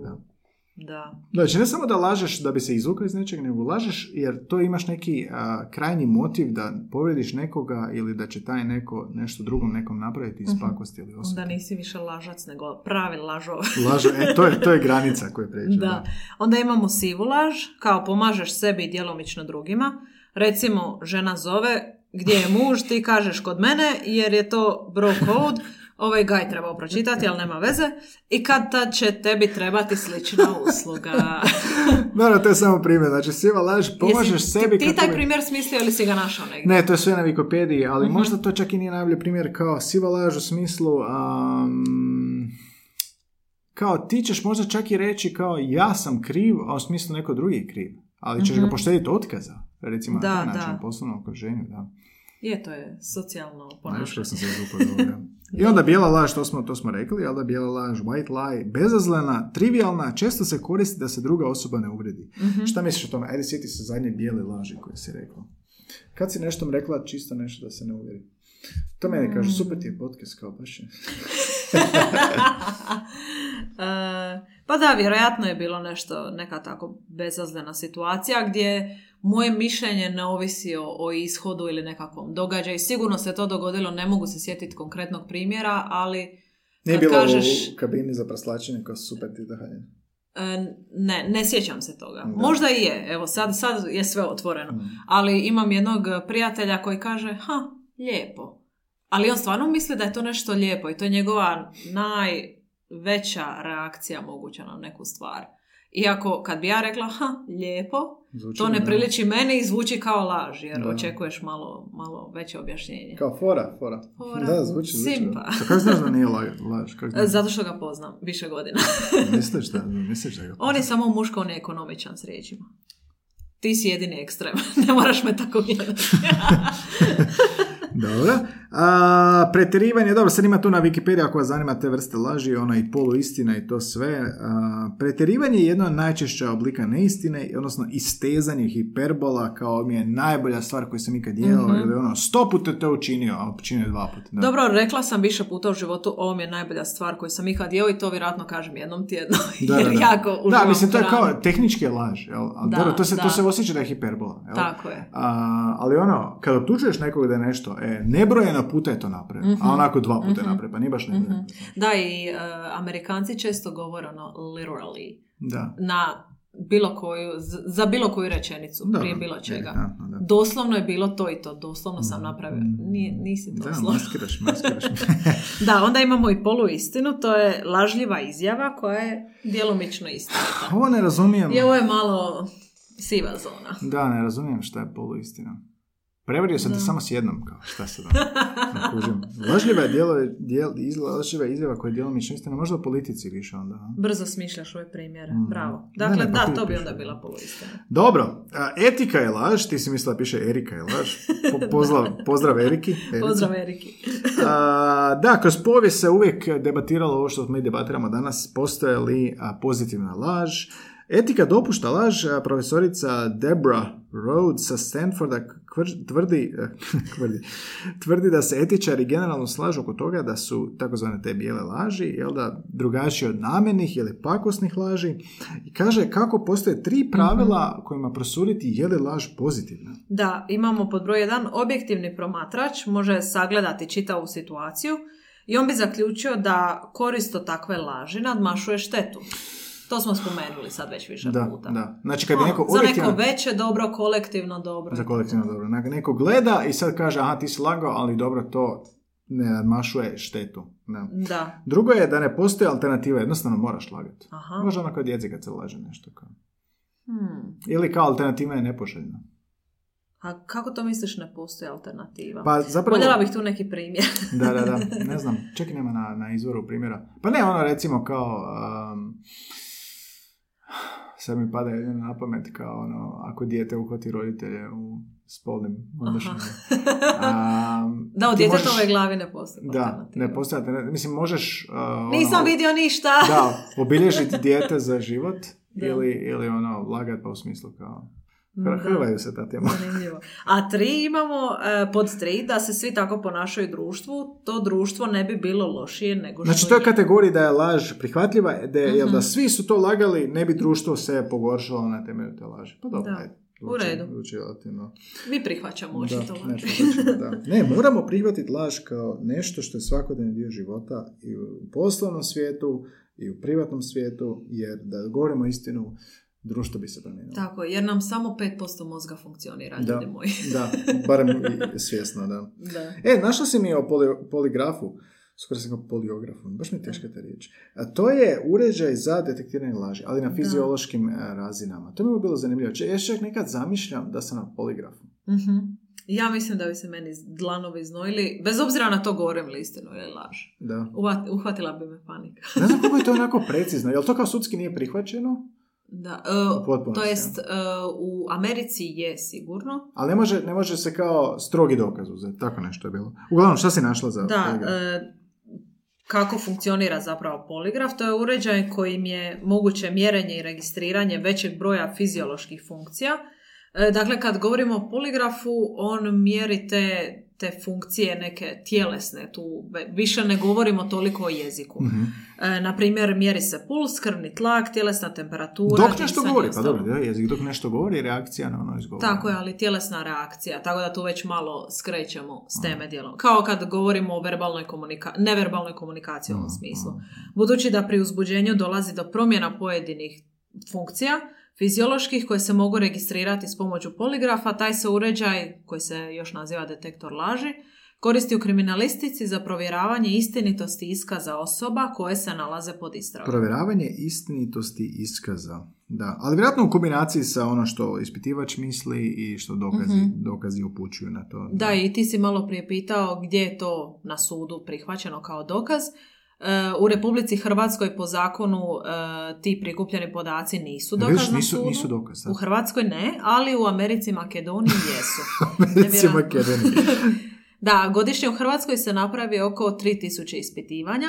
Speaker 1: da.
Speaker 2: Da.
Speaker 1: Znači, ne samo da lažeš da bi se izvukao iz nečeg, nego lažeš jer to imaš neki a, krajnji motiv da povrediš nekoga ili da će taj neko nešto drugom nekom napraviti iz pakosti ili
Speaker 2: Onda
Speaker 1: osvete.
Speaker 2: nisi više lažac, nego pravi lažov.
Speaker 1: Laže, e, to je, to je [LAUGHS] granica koju pređe.
Speaker 2: Da. Onda imamo sivu laž, kao pomažeš sebi i djelomično drugima. Recimo, žena zove, gdje je muž, ti kažeš kod mene, jer je to bro code, ovaj gaj trebao pročitati, ali nema veze. I kad tad će tebi trebati slična usluga. [LAUGHS]
Speaker 1: Naravno, to je samo primjer. Znači, siva laž, pomažeš
Speaker 2: Jesi
Speaker 1: sebi...
Speaker 2: Ti, ti taj
Speaker 1: tebi-
Speaker 2: primjer smislio ili si ga našao negdje?
Speaker 1: Ne, to je sve na Wikipediji, ali
Speaker 2: Mhm.
Speaker 1: možda to čak i nije najbolji primjer kao siva laž u smislu... am, kao ti ćeš možda čak i reći kao ja sam kriv, a u smislu neko drugi je kriv. Ali ćeš ga poštediti otkaza. Recimo
Speaker 2: Mhm. Da,
Speaker 1: na taj način,
Speaker 2: da.
Speaker 1: poslovnom okruženju, da.
Speaker 2: Je, to je socijalno ponašanje.
Speaker 1: kako sam se izvukao. [LAUGHS] I onda bijela laž, to smo, to smo rekli, ali da bijela laž, white lie, bezazlena, trivialna, često se koristi da se druga osoba ne uvredi.
Speaker 2: Mhm.
Speaker 1: Šta misliš o tome? Ajde, sjeti se zadnje bijele laži koje si rekla. Kad si nešto rekla, čisto nešto da se ne uvjeri. To meni kaže, super ti je podcast kao baš je. [LAUGHS]
Speaker 2: E, pa da, vjerojatno je bilo nešto, neka tako bezazlena situacija gdje moje mišljenje ne ovisi o, o ishodu ili nekakvom događaju. Sigurno se to dogodilo, ne mogu se sjetiti konkretnog primjera, ali
Speaker 1: Nije bilo
Speaker 2: kažeš...
Speaker 1: u kabini za praslačenje kao super ti da hajde.
Speaker 2: e, ne, ne sjećam se toga.
Speaker 1: Da.
Speaker 2: Možda i je, evo sad, sad je sve otvoreno.
Speaker 1: Mm.
Speaker 2: Ali imam jednog prijatelja koji kaže, ha, lijepo. Ali on stvarno misli da je to nešto lijepo i to je njegova najveća reakcija moguća na neku stvar. Iako kad bi ja rekla, ha, lijepo,
Speaker 1: Zvuči
Speaker 2: to ne
Speaker 1: da.
Speaker 2: priliči meni i zvuči kao laž, jer
Speaker 1: Da.
Speaker 2: očekuješ malo, malo veće objašnjenje.
Speaker 1: Kao fora, fora.
Speaker 2: Fora.
Speaker 1: Da, zvuči, zvuči.
Speaker 2: Simpa.
Speaker 1: Pa kako znaš da nije la- [LAUGHS] laž? Kako znaš?
Speaker 2: Zato što ga poznam više godina. [LAUGHS]
Speaker 1: Misliš da, misliš da ga
Speaker 2: On je samo muško, on je ekonomičan s riječima. Ti si jedini ekstrem. [LAUGHS] ne moraš me tako gledati.
Speaker 1: Dobro. A, pretjerivanje, dobro, sad ima tu na Wikipediji ako vas zanima te vrste laži, ona i poluistina i to sve. A, pretjerivanje je jedna od najčešća oblika neistine, odnosno istezanje hiperbola kao mi je najbolja stvar koju sam ikad jeo,
Speaker 2: Mhm.
Speaker 1: ili ono, sto puta to učinio, a učinio dva puta. Da.
Speaker 2: Dobro, rekla sam više puta u životu, ovo mi je najbolja stvar koju sam ikad jeo i to vjerojatno kažem jednom tjedno. [LAUGHS]
Speaker 1: Da,
Speaker 2: jer
Speaker 1: da, da.
Speaker 2: jako
Speaker 1: da, mislim, to je kao tehnički laž, jel?
Speaker 2: Da,
Speaker 1: dobro, to se, to se osjeća da je hiperbola, jel?
Speaker 2: Tako je.
Speaker 1: A, ali ono, kada optužuješ nekoga da je nešto, e, nebrojeno puta je to napravio,
Speaker 2: Mhm.
Speaker 1: a onako dva puta je napravio, pa nije baš nebrojeno.
Speaker 2: Da, i e, Amerikanci često govore ono literally
Speaker 1: Da.
Speaker 2: na bilo koju, za bilo koju rečenicu,
Speaker 1: Da,
Speaker 2: prije bilo čega.
Speaker 1: elegantno, da.
Speaker 2: Doslovno je bilo to i to, doslovno sam napravio. Nije, nisi to
Speaker 1: Mm. Da, maskiraš, maskiraš. [LAUGHS]
Speaker 2: Da, onda imamo i poluistinu, to je lažljiva izjava koja je djelomično istinita.
Speaker 1: Ovo ne razumijem.
Speaker 2: I ovo je malo siva zona.
Speaker 1: Da, ne razumijem šta je poluistina. Prevario sam te samo s jednom, kao šta se da ne kužim. Lažljiva je djelo, djel, iz- lažljiva je izjava koja je djelomično istina, možda o politici više onda. a?
Speaker 2: Brzo smišljaš ove primjere.
Speaker 1: Mhm.
Speaker 2: Bravo.
Speaker 1: Ne,
Speaker 2: Dakle,
Speaker 1: ne, pa
Speaker 2: da, to bi onda
Speaker 1: da.
Speaker 2: bila poluistina.
Speaker 1: Dobro, a, etika je laž, ti si mislila da piše Erika je laž. Po- [LAUGHS] pozdrav, pozdrav Eriki. Erici.
Speaker 2: Pozdrav Eriki.
Speaker 1: A, da, kroz povijest se uvijek debatiralo ovo što mi debatiramo danas, postoje li a, pozitivna laž. Etika dopušta laž, profesorica Deborah Rhodes sa Stanforda kvr- tvrdi, [LAUGHS] tvrdi, tvrdi da se etičari generalno slažu oko toga da su takozvane te bijele laži, jel da, drugačije od namjernih ili pakosnih laži. I kaže kako postoje tri pravila kojima prosuditi je li laž pozitivna.
Speaker 2: Da, imamo pod broj jedan objektivni promatrač može sagledati čitavu situaciju i on bi zaključio da korist od takve laži nadmašuje štetu. To smo spomenuli sad već više
Speaker 1: Da,
Speaker 2: puta.
Speaker 1: da. Znači kad bi
Speaker 2: Ono,
Speaker 1: neko
Speaker 2: za
Speaker 1: objektivan-
Speaker 2: neko veće dobro, kolektivno dobro.
Speaker 1: Za kolektivno dobro. Nek- Neko gleda i sad kaže, aha, ti si lagao, ali dobro, to ne nadmašuje štetu. Da.
Speaker 2: Da.
Speaker 1: Drugo je da ne postoji alternativa, jednostavno moraš lagati.
Speaker 2: Aha.
Speaker 1: Možda ono kao djeci kad se laže nešto. Kao.
Speaker 2: Hmm.
Speaker 1: Ili kao alternativa je nepoželjna.
Speaker 2: A kako to misliš ne postoji alternativa?
Speaker 1: Pa zapravo...
Speaker 2: Voljela bih tu neki primjer. [LAUGHS]
Speaker 1: Da, da, da, [LAUGHS] ne znam, čak i nema na, na izvoru primjera. Pa ne, ono recimo kao... Um, sad mi pada jedan na pamet kao ono, ako dijete uhvati roditelje u spolnim odnošenjima. [LAUGHS] Um,
Speaker 2: Da, u
Speaker 1: ti možeš-
Speaker 2: djetetove glavi ne postoji
Speaker 1: Da, ne alternativa. Mislim, možeš... uh, ono,
Speaker 2: Nisam vidio ništa!
Speaker 1: Da, [LAUGHS] obilježiti dijete za život ili, ili ono, lagat pa u smislu kao...
Speaker 2: Da.
Speaker 1: Hrvaju se ta tema.
Speaker 2: Zanimljivo. A tri imamo e, pod tri da se svi tako ponašaju društvu, to društvo ne bi bilo lošije nego što
Speaker 1: Znači, to je kategorija da je laž prihvatljiva, da, je, jel
Speaker 2: Mhm.
Speaker 1: da svi su to lagali, ne bi društvo se pogoršalo na temelju te laži. Pa dobro,
Speaker 2: Da.
Speaker 1: ajde.
Speaker 2: U redu. Mi prihvaćamo
Speaker 1: Da,
Speaker 2: očito
Speaker 1: ne,
Speaker 2: laž.
Speaker 1: prihvaćamo, da. ne, moramo prihvatiti laž kao nešto što je svakodnevni dio života i u poslovnom svijetu i u privatnom svijetu, jer da govorimo istinu, društvo bi se promijenilo.
Speaker 2: Tako, je, jer nam samo 5% mozga funkcionira,
Speaker 1: Da.
Speaker 2: ljudi moji.
Speaker 1: Da, barem [LAUGHS] svjesno, da.
Speaker 2: Da.
Speaker 1: E, našla si mi o poli- poligrafu, skoro sam kao poliografu, baš mi je teška ta riječ. A to je uređaj za detektiranje laži, ali na fiziološkim e, razinama. To mi je bilo zanimljivo. Če, ja čak nekad zamišljam da sam na poligrafu.
Speaker 2: Mhm. Ja mislim da bi se meni dlanovi iznojili, bez obzira na to govorim li istinu ili laž.
Speaker 1: Da.
Speaker 2: Uhvatila bi me panika.
Speaker 1: Ne znam kako je to [LAUGHS] onako precizno. Jel to kao sudski nije prihvaćeno?
Speaker 2: Da,
Speaker 1: U potpunosti,
Speaker 2: to jest e, u Americi je sigurno.
Speaker 1: Ali ne može, ne može se kao strogi dokaz uzeti. Tako nešto je bilo. Uglavnom, šta si našla za
Speaker 2: Da,
Speaker 1: poligraf?
Speaker 2: e, kako funkcionira zapravo poligraf? To je uređaj kojim je moguće mjerenje i registriranje većeg broja fizioloških funkcija. Dakle, kad govorimo o poligrafu, on mjeri te, te funkcije neke tjelesne, tu više ne govorimo toliko o jeziku.
Speaker 1: Mhm.
Speaker 2: E, na primjer, mjeri se puls, krvni tlak, tjelesna temperatura.
Speaker 1: Dok nešto govori, pa dobro, da, jezik dok nešto govori, reakcija na ono izgovor.
Speaker 2: Tako je, ali tjelesna reakcija, tako da tu već malo skrećemo s teme dijelom. Kao kad govorimo o verbalnoj komunika- neverbalnoj komunikaciji u ovom smislu. Budući da pri uzbuđenju dolazi do promjena pojedinih funkcija, fizioloških koje se mogu registrirati s pomoću poligrafa, taj se uređaj, koji se još naziva detektor laži, koristi u kriminalistici za provjeravanje istinitosti iskaza osoba koje se nalaze pod istragom.
Speaker 1: Provjeravanje istinitosti iskaza. Da, ali vjerojatno u kombinaciji sa ono što ispitivač misli i što dokazi, dokazi upućuju na to.
Speaker 2: Da, i ti si malo prije pitao gdje je to na sudu prihvaćeno kao dokaz. E, U Republici Hrvatskoj po zakonu e, ti prikupljeni podaci nisu dokaz na
Speaker 1: nisu,
Speaker 2: sudu.
Speaker 1: nisu dokaz.
Speaker 2: U Hrvatskoj ne, ali u Americi i Makedoniji jesu. [LAUGHS]
Speaker 1: Americi. Makedoniji. [LAUGHS]
Speaker 2: da, godišnje u Hrvatskoj se napravi oko 3000 ispitivanja,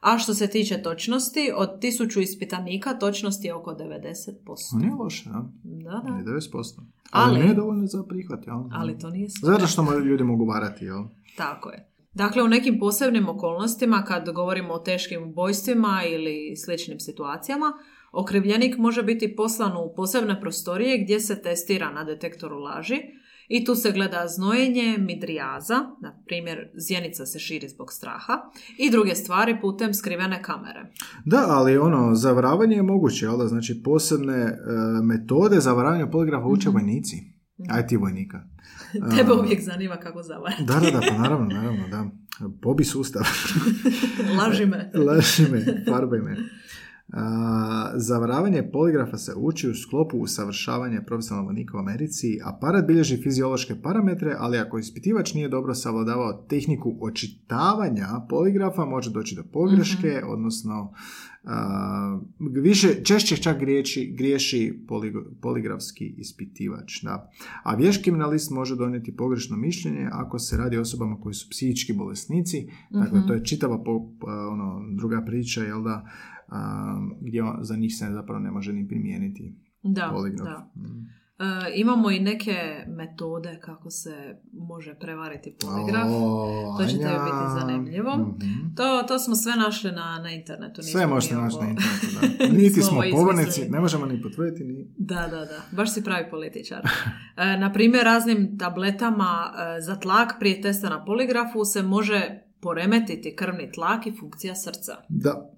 Speaker 2: a što se tiče točnosti, od 1000 ispitanika točnost je oko 90%.
Speaker 1: Nije loše, da?
Speaker 2: Da, da.
Speaker 1: Nije 90%. Ali,
Speaker 2: Ali-
Speaker 1: nije dovoljno za prihvat, jel?
Speaker 2: Ali to nije sve.
Speaker 1: Zato što ljudi mogu varati, jel?
Speaker 2: Tako je. Dakle, u nekim posebnim okolnostima, kad govorimo o teškim ubojstvima ili sličnim situacijama, okrivljenik može biti poslan u posebne prostorije gdje se testira na detektoru laži i tu se gleda znojenje, midrijaza, na primjer zjenica se širi zbog straha, i druge stvari putem skrivene kamere.
Speaker 1: Da, ali ono, zavaravanje je moguće, da? Znači, posebne e, metode zavaravanja poligrafa uče
Speaker 2: Mhm.
Speaker 1: vojnici. Ti vojnika. [LAUGHS]
Speaker 2: Tebe uvijek zanima kako zavarati.
Speaker 1: Da, da, da, pa naravno, naravno, da. Pobi sustav. [LAUGHS]
Speaker 2: Laži me. [LAUGHS]
Speaker 1: Laži me, farbaj me. Zavaravanje poligrafa se uči u sklopu usavršavanja profesionalnog vojnika u Americi. Aparat bilježi fiziološke parametre, ali ako ispitivač nije dobro savladavao tehniku očitavanja poligrafa, može doći do pogreške, odnosno a, više, češće čak griješi, griješi poligrafski ispitivač. Da. A vješ kriminalist može donijeti pogrešno mišljenje ako se radi o osobama koji su psihički bolesnici. Dakle, to je čitava po, a, ono, druga priča, jel da, a, gdje on- za njih se zapravo ne može ni primijeniti
Speaker 2: Da,
Speaker 1: poligraf.
Speaker 2: da.
Speaker 1: Mm.
Speaker 2: E, imamo i neke metode kako se može prevariti poligraf.
Speaker 1: O,
Speaker 2: To će tebi biti zanimljivo.
Speaker 1: Mhm.
Speaker 2: To, to smo sve našli na, na internetu.
Speaker 1: Sve možete naći na [LAUGHS] internetu, da. Niti smo pobornici, ne možemo ni potvrditi, ni...
Speaker 2: Da, da, da. Baš si pravi političar. E, na primjer, raznim tabletama e, za tlak prije testa na poligrafu se može poremetiti krvni tlak i funkcija srca.
Speaker 1: Da.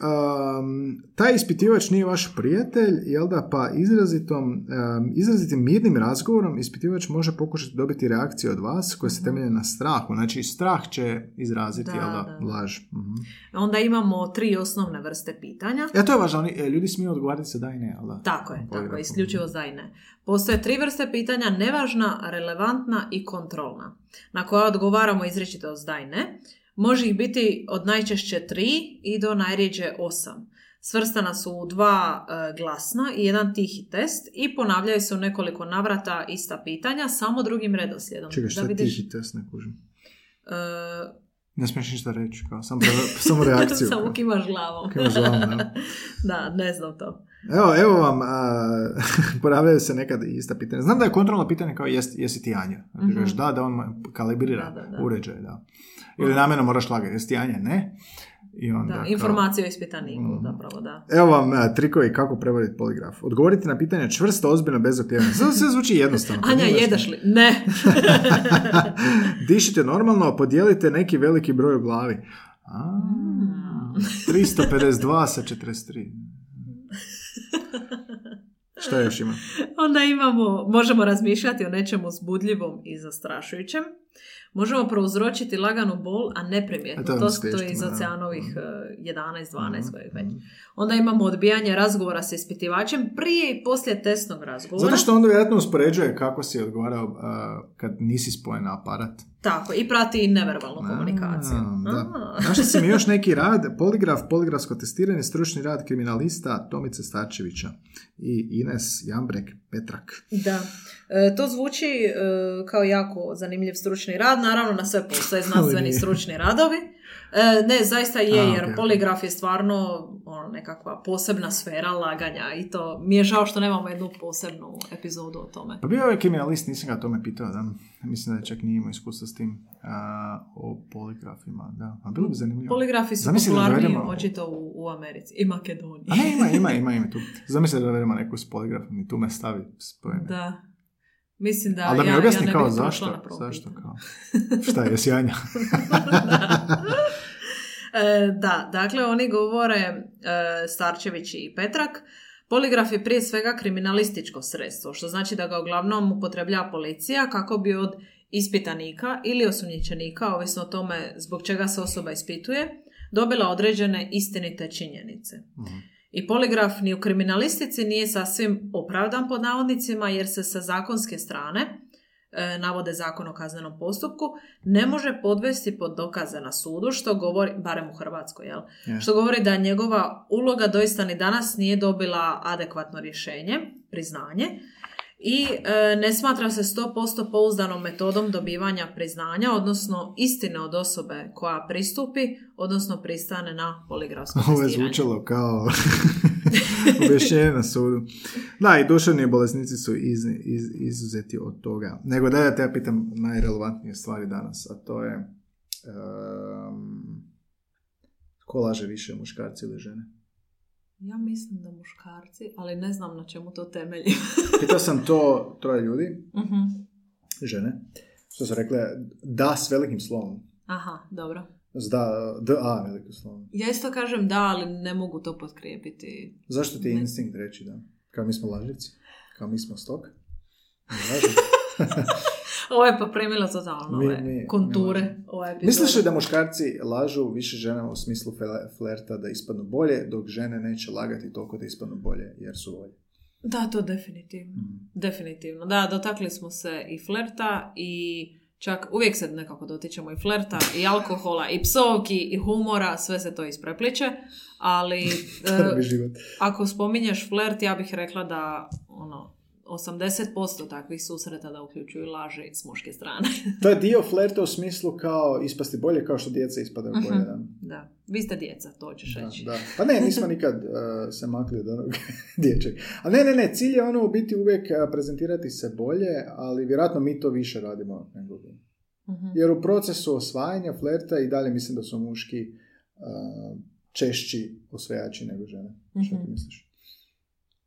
Speaker 1: Um, taj ispitivač nije vaš prijatelj, jel da, pa izrazitom, um, izrazitim mirnim razgovorom ispitivač može pokušati dobiti reakciju od vas koje se temelje na strahu. Znači, strah će izraziti,
Speaker 2: Mhm. Da,
Speaker 1: jel da,
Speaker 2: da.
Speaker 1: laž. Mhm.
Speaker 2: Onda imamo tri osnovne vrste pitanja.
Speaker 1: E, to je važno, oni, e, ljudi smiju odgovarati se da i ne, jel da?
Speaker 2: Tako je, tako je, isključivo za i ne. Postoje tri vrste pitanja, nevažna, relevantna i kontrolna, na koja odgovaramo izričito s da i ne. Može ih biti od najčešće tri i do najrijeđe osam. Svrstana su u dva e, glasna i jedan tihi test i ponavljaju se u nekoliko navrata ista pitanja, samo drugim redoslijedom.
Speaker 1: Čekaj, šta
Speaker 2: da
Speaker 1: je
Speaker 2: vidiš,
Speaker 1: tihi test, ne kužim.
Speaker 2: e,
Speaker 1: Ne smiješ ništa reći, kao, samo, [LAUGHS] samo reakciju.
Speaker 2: samo kimaš glavom.
Speaker 1: Kimaš glavom, da. [LAUGHS]
Speaker 2: da, ne znam to.
Speaker 1: Evo, evo vam, a, [LAUGHS] ponavljaju se nekad ista pitanja. Znam da je kontrolno pitanje kao jesi, jesi ti Anja. Ti
Speaker 2: Mhm.
Speaker 1: kažeš da, da on kalibrira
Speaker 2: Da, da, da.
Speaker 1: uređaj, da. Ili namjerno moraš lagati, jesi ti Anja? Ne. I onda
Speaker 2: Da,
Speaker 1: kao-
Speaker 2: informacije o ispitaniku,
Speaker 1: Mhm.
Speaker 2: zapravo, da.
Speaker 1: Evo vam a, trikovi kako prevariti poligraf. Odgovoriti na pitanje čvrsto, ozbiljno, bez okljevanja. Sve, sve zvuči jednostavno.
Speaker 2: Anja, jedeš li? Ne. [LAUGHS]
Speaker 1: Dišite normalno, podijelite neki veliki broj u glavi. A,
Speaker 2: Mm.
Speaker 1: 352 sa 43. [LAUGHS] Šta još ima?
Speaker 2: Onda imamo, možemo razmišljati o nečemu zbudljivom i zastrašujućem. Možemo prouzročiti laganu bol, a neprimjetno.
Speaker 1: A to
Speaker 2: To, je iz oceanovih
Speaker 1: Mhm.
Speaker 2: eh, 11, 12 kojeg već.
Speaker 1: Mhm.
Speaker 2: Onda imamo odbijanje razgovora sa ispitivačem prije i poslije testnog razgovora.
Speaker 1: Zato što onda vjerojatno uspoređuje kako si odgovarao a, kad nisi spojen na aparat.
Speaker 2: Tako, i prati i neverbalnu
Speaker 1: A,
Speaker 2: komunikaciju.
Speaker 1: Da.
Speaker 2: A.
Speaker 1: Našli si mi još [LAUGHS] neki rad, poligraf, poligrafsko testiranje, stručni rad kriminalista Tomice Starčevića i Ines Jambrek Petrak.
Speaker 2: Da. E, to zvuči e, kao jako zanimljiv stručni rad. Naravno, na sve postoje znanstveni stručni radovi. E, ne, zaista je,
Speaker 1: A,
Speaker 2: jer
Speaker 1: ok, ok.
Speaker 2: poligraf je stvarno ono, nekakva posebna sfera laganja i to mi je žao što nemamo jednu posebnu epizodu o tome.
Speaker 1: Pa bio je kriminalist, nisam ga o tome pitao, da. Mislim da je čak nije imao iskustva s tim a, o poligrafima, da. A bilo bi zanimljivo.
Speaker 2: Poligrafi su
Speaker 1: Zamisli da
Speaker 2: popularniji
Speaker 1: dovedemo-
Speaker 2: očito u, u Americi i Makedoniji.
Speaker 1: A ne, ima, ima, ima, ima [LAUGHS] tu. Zamisli da dovedemo neku s poligrafom i tu me stavi spojene.
Speaker 2: Da. Mislim da,
Speaker 1: Ali da mi
Speaker 2: ja,
Speaker 1: objasni
Speaker 2: ja ne
Speaker 1: kao zašto, zašto kao. [LAUGHS] Šta je, sjanja? [LAUGHS]
Speaker 2: E, da, dakle oni govore e, Starčević i Petrak Poligraf je prije svega kriminalističko sredstvo, što znači da ga uglavnom upotrebljava policija kako bi od ispitanika ili osumnjičenika, ovisno o tome zbog čega se osoba ispituje, dobila određene istinite činjenice. I poligraf ni u kriminalistici nije sasvim opravdan pod navodnicima jer se sa zakonske strane, navode zakon o kaznenom postupku, ne može podvesti pod dokaze na sudu, što govori, barem u Hrvatskoj, jel?
Speaker 1: Je.
Speaker 2: Što govori da njegova uloga doista ni danas nije dobila adekvatno rješenje, priznanje, i e, ne smatra se 100% pouzdanom metodom dobivanja priznanja, odnosno istine od osobe koja pristupi, odnosno pristane na poligrafsko
Speaker 1: Ovo je
Speaker 2: testiranje.
Speaker 1: zvučalo kao [LAUGHS] objašnjenje na sudu. Da, i duševni bolesnici su iz, iz, izuzeti od toga. Nego da ja te ja pitam najrelevantnije stvari danas, a to je um, ko laže više, muškarci ili žene?
Speaker 2: Ja mislim da muškarci, ali ne znam na čemu to temelji. [LAUGHS]
Speaker 1: Pitao sam to troje ljudi,
Speaker 2: Mhm.
Speaker 1: žene, što su rekle da s velikim slovom.
Speaker 2: Aha, dobro.
Speaker 1: Da, d, a velikim slovom.
Speaker 2: Ja isto kažem da, ali ne mogu to potkrijepiti.
Speaker 1: Zašto ti je
Speaker 2: Ne.
Speaker 1: instinkt reći da? Kao mi smo laživci? Kao mi smo stok? [LAUGHS]
Speaker 2: Ovo je pa premila totalno
Speaker 1: Mi-
Speaker 2: ove
Speaker 1: mi-
Speaker 2: konture.
Speaker 1: mi-
Speaker 2: ove.
Speaker 1: Misliš li da muškarci lažu više ženama u smislu fle- flerta da ispadnu bolje, dok žene neće lagati toliko da ispadnu bolje jer su bolje?
Speaker 2: Da, to definitivno.
Speaker 1: Mm.
Speaker 2: Definitivno. Da, dotakli smo se i flerta i čak uvijek se nekako dotičemo i flerta i alkohola i psovki i humora, sve se to isprepliče, ali [LAUGHS] e, ako spominješ flert, ja bih rekla da 80% takvih susreta da uključuju laži s muške strane. [LAUGHS]
Speaker 1: To je dio flerta u smislu kao ispasti bolje kao što djeca ispadaju bolje.
Speaker 2: Mhm.
Speaker 1: Da.
Speaker 2: da, vi ste djeca, to ćeš
Speaker 1: Da,
Speaker 2: reći.
Speaker 1: da. Pa ne, nismo nikad uh, [LAUGHS] se makli od onog [LAUGHS] dječeg. A ne, ne, ne, cilj je ono u biti uvijek uh, prezentirati se bolje, ali vjerojatno mi to više radimo nego vi.
Speaker 2: Mhm.
Speaker 1: Jer u procesu osvajanja flerta i dalje mislim da su muški uh, češći osvajači nego žene. Što ti
Speaker 2: Mhm.
Speaker 1: misliš?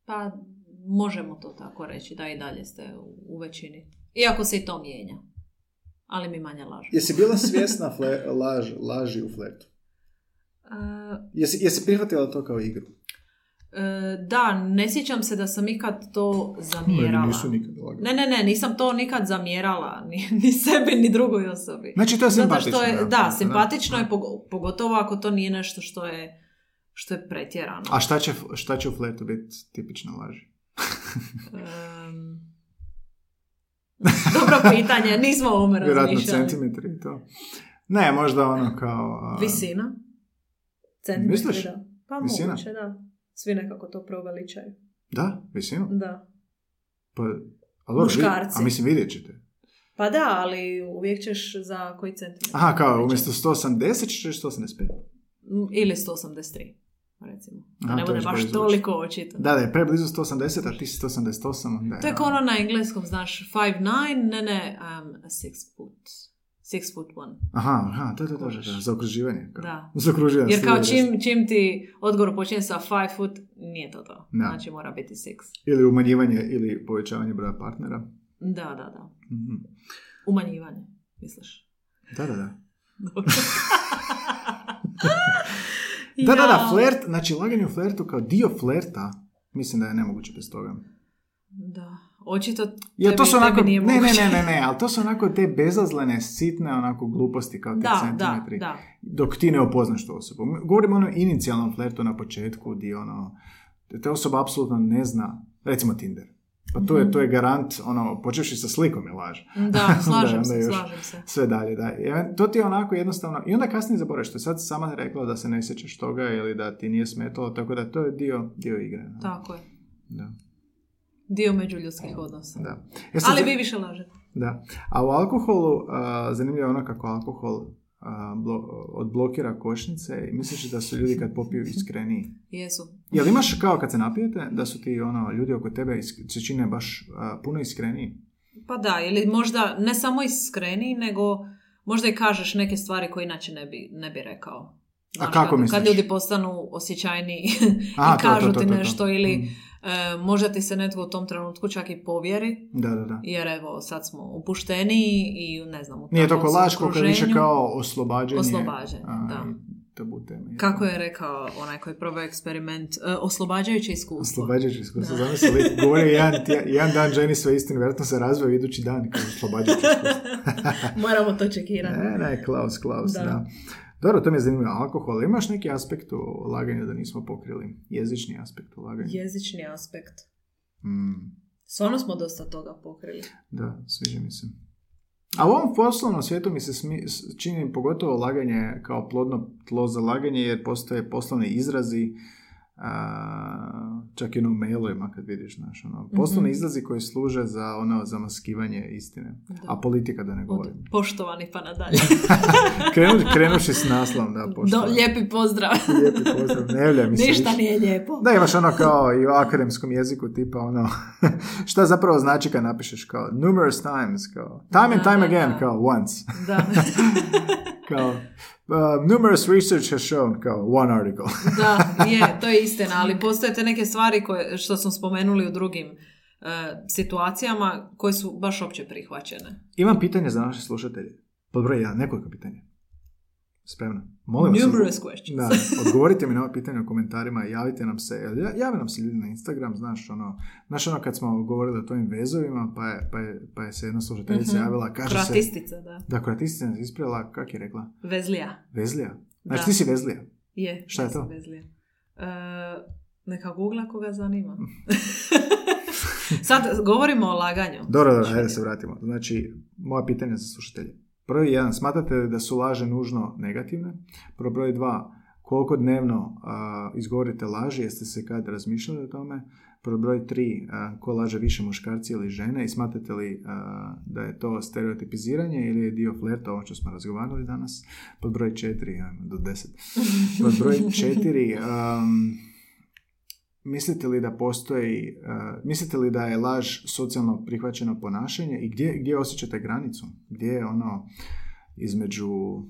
Speaker 2: Pa možemo to tako reći, da i dalje ste u, u većini. Iako se i to mijenja. Ali mi manje lažemo.
Speaker 1: Jesi bila svjesna fle, laž, laži u flertu?
Speaker 2: E,
Speaker 1: Jesi, jesi prihvatila to kao igru?
Speaker 2: e, da, ne sjećam se da sam ikad to zamjerala.
Speaker 1: Nisu nikad.
Speaker 2: Ne, ne, ne, nisam to nikad zamjerala, [LAUGHS] ni, ni sebi, ni drugoj osobi.
Speaker 1: Znači to je
Speaker 2: Zato
Speaker 1: simpatično.
Speaker 2: što je,
Speaker 1: da.
Speaker 2: da, simpatično
Speaker 1: Da.
Speaker 2: je, pogo- pogotovo ako to nije nešto što je, što je pretjerano.
Speaker 1: A šta će, šta će u flertu biti tipična laži?
Speaker 2: Em, dobro pitanje, nismo o ovome
Speaker 1: Vjerojatno
Speaker 2: razmišljali.
Speaker 1: centimetri i to. Ne, možda ono kao... a,
Speaker 2: Visina? Centimetri,
Speaker 1: Misliš?
Speaker 2: da. Pa
Speaker 1: Visina?
Speaker 2: moguće, da. Svi nekako to preuveličaju.
Speaker 1: Da, visinu.
Speaker 2: Da.
Speaker 1: Pa, a, dobro,
Speaker 2: Muškarci.
Speaker 1: vi- a mislim vidjet ćete.
Speaker 2: Pa da, ali uvijek ćeš za koji centimetar.
Speaker 1: Aha, kao umjesto 180 ćeš 185.
Speaker 2: M, Ili 183, recimo. Da ne
Speaker 1: to
Speaker 2: bude baš toliko očito.
Speaker 1: Da, da je preblizu 180, a ti si 188. onda je,
Speaker 2: To je kao ono na engleskom, znaš, 5'9", ne, ne, um, 6 foot. 6 foot 1.
Speaker 1: Aha, aha, da, da, da, da,
Speaker 2: Kužiš.
Speaker 1: da, za okruživanje. Kao.
Speaker 2: Da.
Speaker 1: Za okruživanje.
Speaker 2: Jer kao čim, čim ti odgovor počinje sa 5 foot, nije to to.
Speaker 1: Da.
Speaker 2: Znači mora biti 6.
Speaker 1: Ili umanjivanje ili povećavanje broja partnera.
Speaker 2: Da, da, da.
Speaker 1: Mhm.
Speaker 2: Umanjivanje, misliš?
Speaker 1: Da, da, da. [LAUGHS] Da, da, da,
Speaker 2: Ja.
Speaker 1: flert, znači laganje u flertu kao dio flerta, mislim da je nemoguće bez toga.
Speaker 2: Da. Očito
Speaker 1: Jer to
Speaker 2: tebi-
Speaker 1: su onako,
Speaker 2: tebi
Speaker 1: ne,
Speaker 2: nije
Speaker 1: ne,
Speaker 2: moguće.
Speaker 1: ne, ne, ne, ali to su onako te bezazlene, sitne onako gluposti kao ti
Speaker 2: Da, da,
Speaker 1: centimetri.
Speaker 2: da.
Speaker 1: Dok ti ne opoznaš tu osobu. Govorimo o onom inicijalnom flertu na početku gdje ono, te osoba apsolutno ne zna, recimo Tinder. Pa to je, to je garant, ono, počevši sa slikom je laž.
Speaker 2: Da, [LAUGHS] slažem
Speaker 1: onda
Speaker 2: se, slažem se.
Speaker 1: Sve dalje, da. To ti je onako jednostavno, i onda kasnije zaboraviš, što je sad sama rekla da se ne sjećaš toga ili da ti nije smetalo, tako da to je dio, dio igre.
Speaker 2: Tako je.
Speaker 1: Da,
Speaker 2: Dio međuljudskih odnosa.
Speaker 1: da. E sad,
Speaker 2: Ali vi više lažete.
Speaker 1: Da. A u alkoholu, a, zanimljivo je ono kako alkohol blo- odblokira košnice i misliš da su ljudi kad popiju iskreniji. [LAUGHS]
Speaker 2: Jesu.
Speaker 1: Jel imaš kao kad se napijete da su ti ono, ljudi oko tebe isk- se čine baš a, puno iskreniji?
Speaker 2: Pa da, ili možda ne samo iskreni, nego možda i kažeš neke stvari koje inače ne bi, ne bi rekao.
Speaker 1: kako
Speaker 2: kad,
Speaker 1: misliš?
Speaker 2: Kad ljudi postanu osjećajniji
Speaker 1: A, [LAUGHS]
Speaker 2: i kažu
Speaker 1: to, to,
Speaker 2: ti
Speaker 1: to, to.
Speaker 2: nešto ili
Speaker 1: Mm.
Speaker 2: E, možda ti se netko u tom trenutku čak i povjeri,
Speaker 1: Da, da, da.
Speaker 2: jer evo sad smo opušteniji i ne znam, u
Speaker 1: Nije laž koliko je više kao oslobađanje.
Speaker 2: Oslobađanje,
Speaker 1: a,
Speaker 2: da.
Speaker 1: Tabu teme.
Speaker 2: Kako je rekao onaj koji je probao eksperiment, e, oslobađajuće iskustvo.
Speaker 1: Oslobađajući iskustvo. Zamisli, govorio jedan, jedan dan ženi sve istine, vjerojatno se razvio idući dan kao oslobađajući iskustvo. [LAUGHS]
Speaker 2: Moramo to čekirati.
Speaker 1: Ne, ne, Klaus, Klaus, da.
Speaker 2: Da.
Speaker 1: Dobro, to mi je zanimljivo. Alkohol, imaš neki aspekt u laganju da nismo pokrili? Jezični aspekt u laganju?
Speaker 2: Jezični aspekt.
Speaker 1: Mm,
Speaker 2: Stvarno smo dosta toga pokrili.
Speaker 1: da, sviđa mi se. A u ovom poslovnom svijetu mi se smi- čini pogotovo laganje kao plodno tlo za laganje jer postoje poslovni izrazi a, čak i ono u mailovima kad vidiš, znaš, ono, poslovni
Speaker 2: Mhm.
Speaker 1: izrazi koji služe za ono zamaskivanje istine,
Speaker 2: Da.
Speaker 1: a politika da ne
Speaker 2: Od
Speaker 1: govorim.
Speaker 2: poštovani pa nadalje. [LAUGHS]
Speaker 1: Krenu, krenuši s naslovom, da,
Speaker 2: Do,
Speaker 1: poštovani.
Speaker 2: lijepi pozdrav.
Speaker 1: Lijepi pozdrav, ne mi se
Speaker 2: Ništa
Speaker 1: više.
Speaker 2: nije lijepo.
Speaker 1: Da, imaš ono kao i u akademskom jeziku tipa ono, [LAUGHS] šta zapravo znači kad napišeš kao numerous times, kao time and time
Speaker 2: da,
Speaker 1: again,
Speaker 2: da.
Speaker 1: kao once,
Speaker 2: Da. [LAUGHS]
Speaker 1: kao uh, numerous research has shown, kao one article. [LAUGHS]
Speaker 2: da, je, to je istina, ali postoje te neke stvari koje, što smo spomenuli u drugim e, situacijama koje su baš opće prihvaćene.
Speaker 1: Imam pitanje za naše slušatelje. Pod broj jedan, nekoliko pitanja. Spremna. Molim vas,
Speaker 2: Numerous questions.
Speaker 1: Da, odgovorite mi na ova pitanja u komentarima, javite nam se, ja- jave nam se ljudi na Instagram, znaš ono, znaš ono kad smo govorili o tvojim vezovima, pa je, pa je, pa je se jedna slušateljica
Speaker 2: Mhm.
Speaker 1: javila, kaže se,
Speaker 2: Kroatistica, da.
Speaker 1: da, kroatistica nas ispravila, kak je rekla?
Speaker 2: Vezlija.
Speaker 1: Vezlija? Znači
Speaker 2: Da.
Speaker 1: ti si Vezlija?
Speaker 2: Je.
Speaker 1: Šta je to?
Speaker 2: Vezlija. E, neka googla koga zanima. [LAUGHS] Sad govorimo o laganju.
Speaker 1: Dobro, dobro, ajde da se vratimo. Znači, moja pitanja za slušatelje. Prvi jedan, smatrate li da su laže nužno negativne? Prvo broj dva, koliko dnevno a, izgovorite laži, jeste se kad razmišljali o tome? Prvo broj tri, a, ko laže više muškarci ili žene i smatrate li a, da je to stereotipiziranje ili je dio flerta, ovo što smo razgovarali danas? Pod broj četiri, ajmo, do deset. Pod broj četiri, um, mislite li da postoji, uh, mislite li da je laž socijalno prihvaćeno ponašanje i gdje, gdje osjećate granicu? Gdje je ono između uh,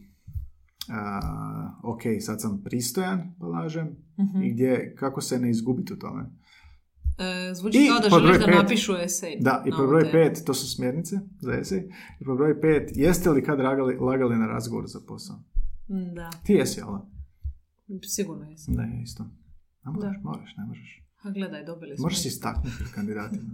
Speaker 1: ok, sad sam pristojan, pa lažem,
Speaker 2: Mhm.
Speaker 1: i gdje, kako se ne izgubiti u tome?
Speaker 2: E, zvuči
Speaker 1: I
Speaker 2: kao da želiš da
Speaker 1: pet-
Speaker 2: napišu esej.
Speaker 1: Da, i
Speaker 2: ovu
Speaker 1: broj
Speaker 2: temu.
Speaker 1: pet, to su smjernice za esej, i pod broj pet, jeste li kad lagali, lagali na razgovor za posao?
Speaker 2: Da,
Speaker 1: Ti jesi, jel? da?
Speaker 2: sigurno jesam.
Speaker 1: Da, isto. Ne moraš,
Speaker 2: Da.
Speaker 1: moraš, ne možeš.
Speaker 2: A gledaj, dobili smo.
Speaker 1: Možeš se istaknuti pred kandidatima.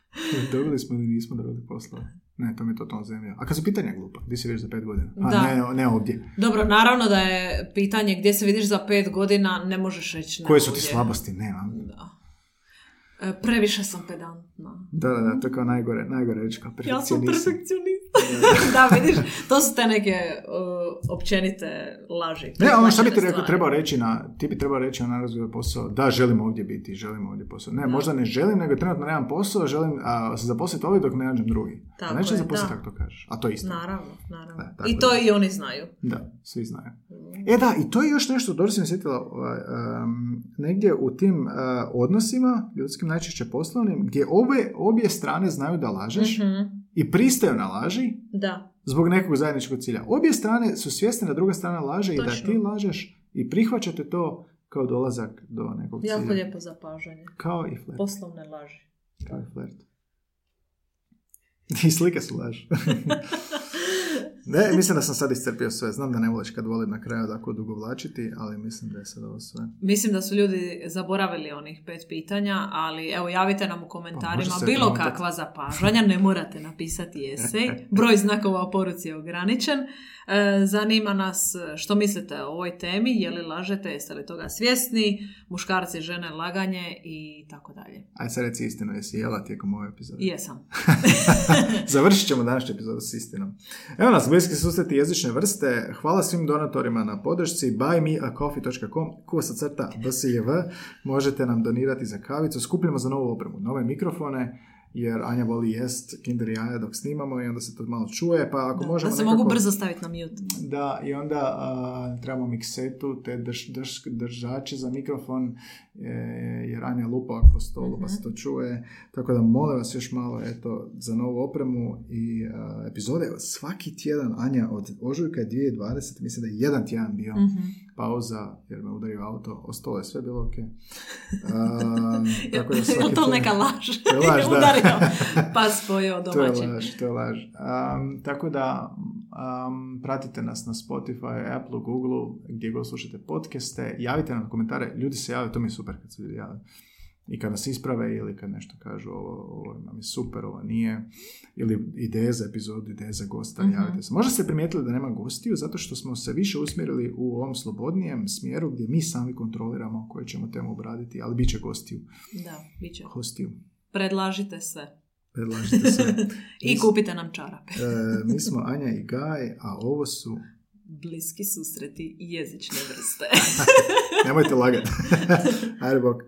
Speaker 1: [LAUGHS] dobili smo ili nismo dobili poslove. Ne, to mi je totalno zemlja. A kad su pitanja glupa, gdje si vidiš za pet godina? A
Speaker 2: Da.
Speaker 1: ne, ne ovdje.
Speaker 2: Dobro, naravno da je pitanje gdje se vidiš za pet godina, ne možeš reći
Speaker 1: Koje su ti
Speaker 2: ovdje.
Speaker 1: slabosti? Nema.
Speaker 2: Da. E, previše sam pedantna.
Speaker 1: Da, da, da, to je kao najgore, najgore reći kao
Speaker 2: Ja sam
Speaker 1: perfekcionist. [LAUGHS]
Speaker 2: da, vidiš, to su te neke uh, općenite laži.
Speaker 1: Ne, ono što bi ti rekao, trebao reći na, ti bi trebao reći na razgovor posao, da, želim ovdje biti, želim ovdje posao. Ne,
Speaker 2: Da.
Speaker 1: možda ne želim, nego trenutno nemam posao, želim a, se zaposliti ovdje dok ne nađem drugi.
Speaker 2: Tako
Speaker 1: a neće
Speaker 2: je,
Speaker 1: zaposliti
Speaker 2: da.
Speaker 1: kako to kažeš. A to je isto.
Speaker 2: Naravno, naravno.
Speaker 1: Da, tako
Speaker 2: I to i oni znaju.
Speaker 1: Da, svi znaju. E da, i to je još nešto, dobro si mi sjetila, em, negdje u tim eh, odnosima, ljudskim najčešće poslovnim, gdje obe, obje strane znaju da lažeš
Speaker 2: Mhm,
Speaker 1: i pristaju na laži
Speaker 2: Da,
Speaker 1: zbog nekog zajedničkog cilja. Obje strane su svjesne da druga strana laže i da
Speaker 2: Točno.
Speaker 1: ti lažeš i prihvaćate to kao dolazak do nekog
Speaker 2: jako
Speaker 1: cilja.
Speaker 2: lijepo zapažanje.
Speaker 1: Kao i flert.
Speaker 2: Poslovne laži.
Speaker 1: Kao i flert. [LAUGHS] I slike su laž. [LAUGHS] ne, mislim da sam sad iscrpio sve. Znam da ne voliš kad volim na kraju tako dugovlačiti, ali mislim da je sad ovo sve.
Speaker 2: Mislim da su ljudi zaboravili onih pet pitanja, ali evo javite nam u
Speaker 1: Pa,
Speaker 2: komentarima
Speaker 1: se
Speaker 2: bilo
Speaker 1: komentat.
Speaker 2: kakva zapažanja, ne morate napisati esej, [LAUGHS] broj znakova u poruci je ograničen. E, zanima nas što mislite o ovoj temi, je li lažete, jeste li toga svjesni, muškarci, žene, laganje i tako dalje.
Speaker 1: Aj sad reci istinu, jesi jela tijekom ove epizode.
Speaker 2: Jesam. [LAUGHS] [LAUGHS]
Speaker 1: Završit ćemo današnju epizodu s istinom. Evo nas, bliski susreti jezične vrste. Hvala svim donatorima na podršci. buymeacoffee.com kusa crta bsiljev. Možete nam donirati za kavicu. Skupljamo za novu opremu, nove mikrofone, jer Anja voli jest kinder jaja dok snimamo i onda se to malo čuje, pa ako
Speaker 2: Da,
Speaker 1: možemo
Speaker 2: da se
Speaker 1: nekako...
Speaker 2: mogu brzo staviti na mute.
Speaker 1: Da, i onda a, trebamo miksetu, te drž, drž, držače za mikrofon, e, jer Anja lupa po stolu, pa se to čuje. Tako da molim vas još malo eto, za novu opremu i a, epizode. Svaki tjedan, Anja, od ožujka 2020, mislim da je jedan tjedan bio
Speaker 2: Mhm.
Speaker 1: pauza, jer me udario auto, ostalo je sve bilo ok. [LAUGHS] A, tako da
Speaker 2: Je
Speaker 1: svaki
Speaker 2: to
Speaker 1: tjedan-
Speaker 2: neka laž?
Speaker 1: To je laž, [LAUGHS] da.
Speaker 2: Udario, pa [LAUGHS] spojio
Speaker 1: To je
Speaker 2: domaći.
Speaker 1: laž, to je laž. Um, tako da um, pratite nas na Spotify, Apple, Google, gdje god slušate podcaste. Javite nam komentare. Ljudi se jave, to mi je super kad se ljudi jave. I kad nas isprave ili kad nešto kažu ovo, ovo nam je super, ovo nije. Ili ideje za epizodu, ideje za gosta,
Speaker 2: Mhm.
Speaker 1: javite se. Možda ste primijetili da nema gostiju zato što smo se više usmjerili u ovom slobodnijem smjeru gdje mi sami kontroliramo koju ćemo temu obraditi, ali bit će gostiju,
Speaker 2: Da, bit će.
Speaker 1: hostiju.
Speaker 2: Predlažite sve.
Speaker 1: Predlažite sve. [LAUGHS]
Speaker 2: I kupite nam čarape.
Speaker 1: E, mi smo Anja i Gaj, a ovo su...
Speaker 2: Bliski susreti i jezične vrste. [LAUGHS]
Speaker 1: Nemojte lagati. [LAUGHS] Ajde, bok.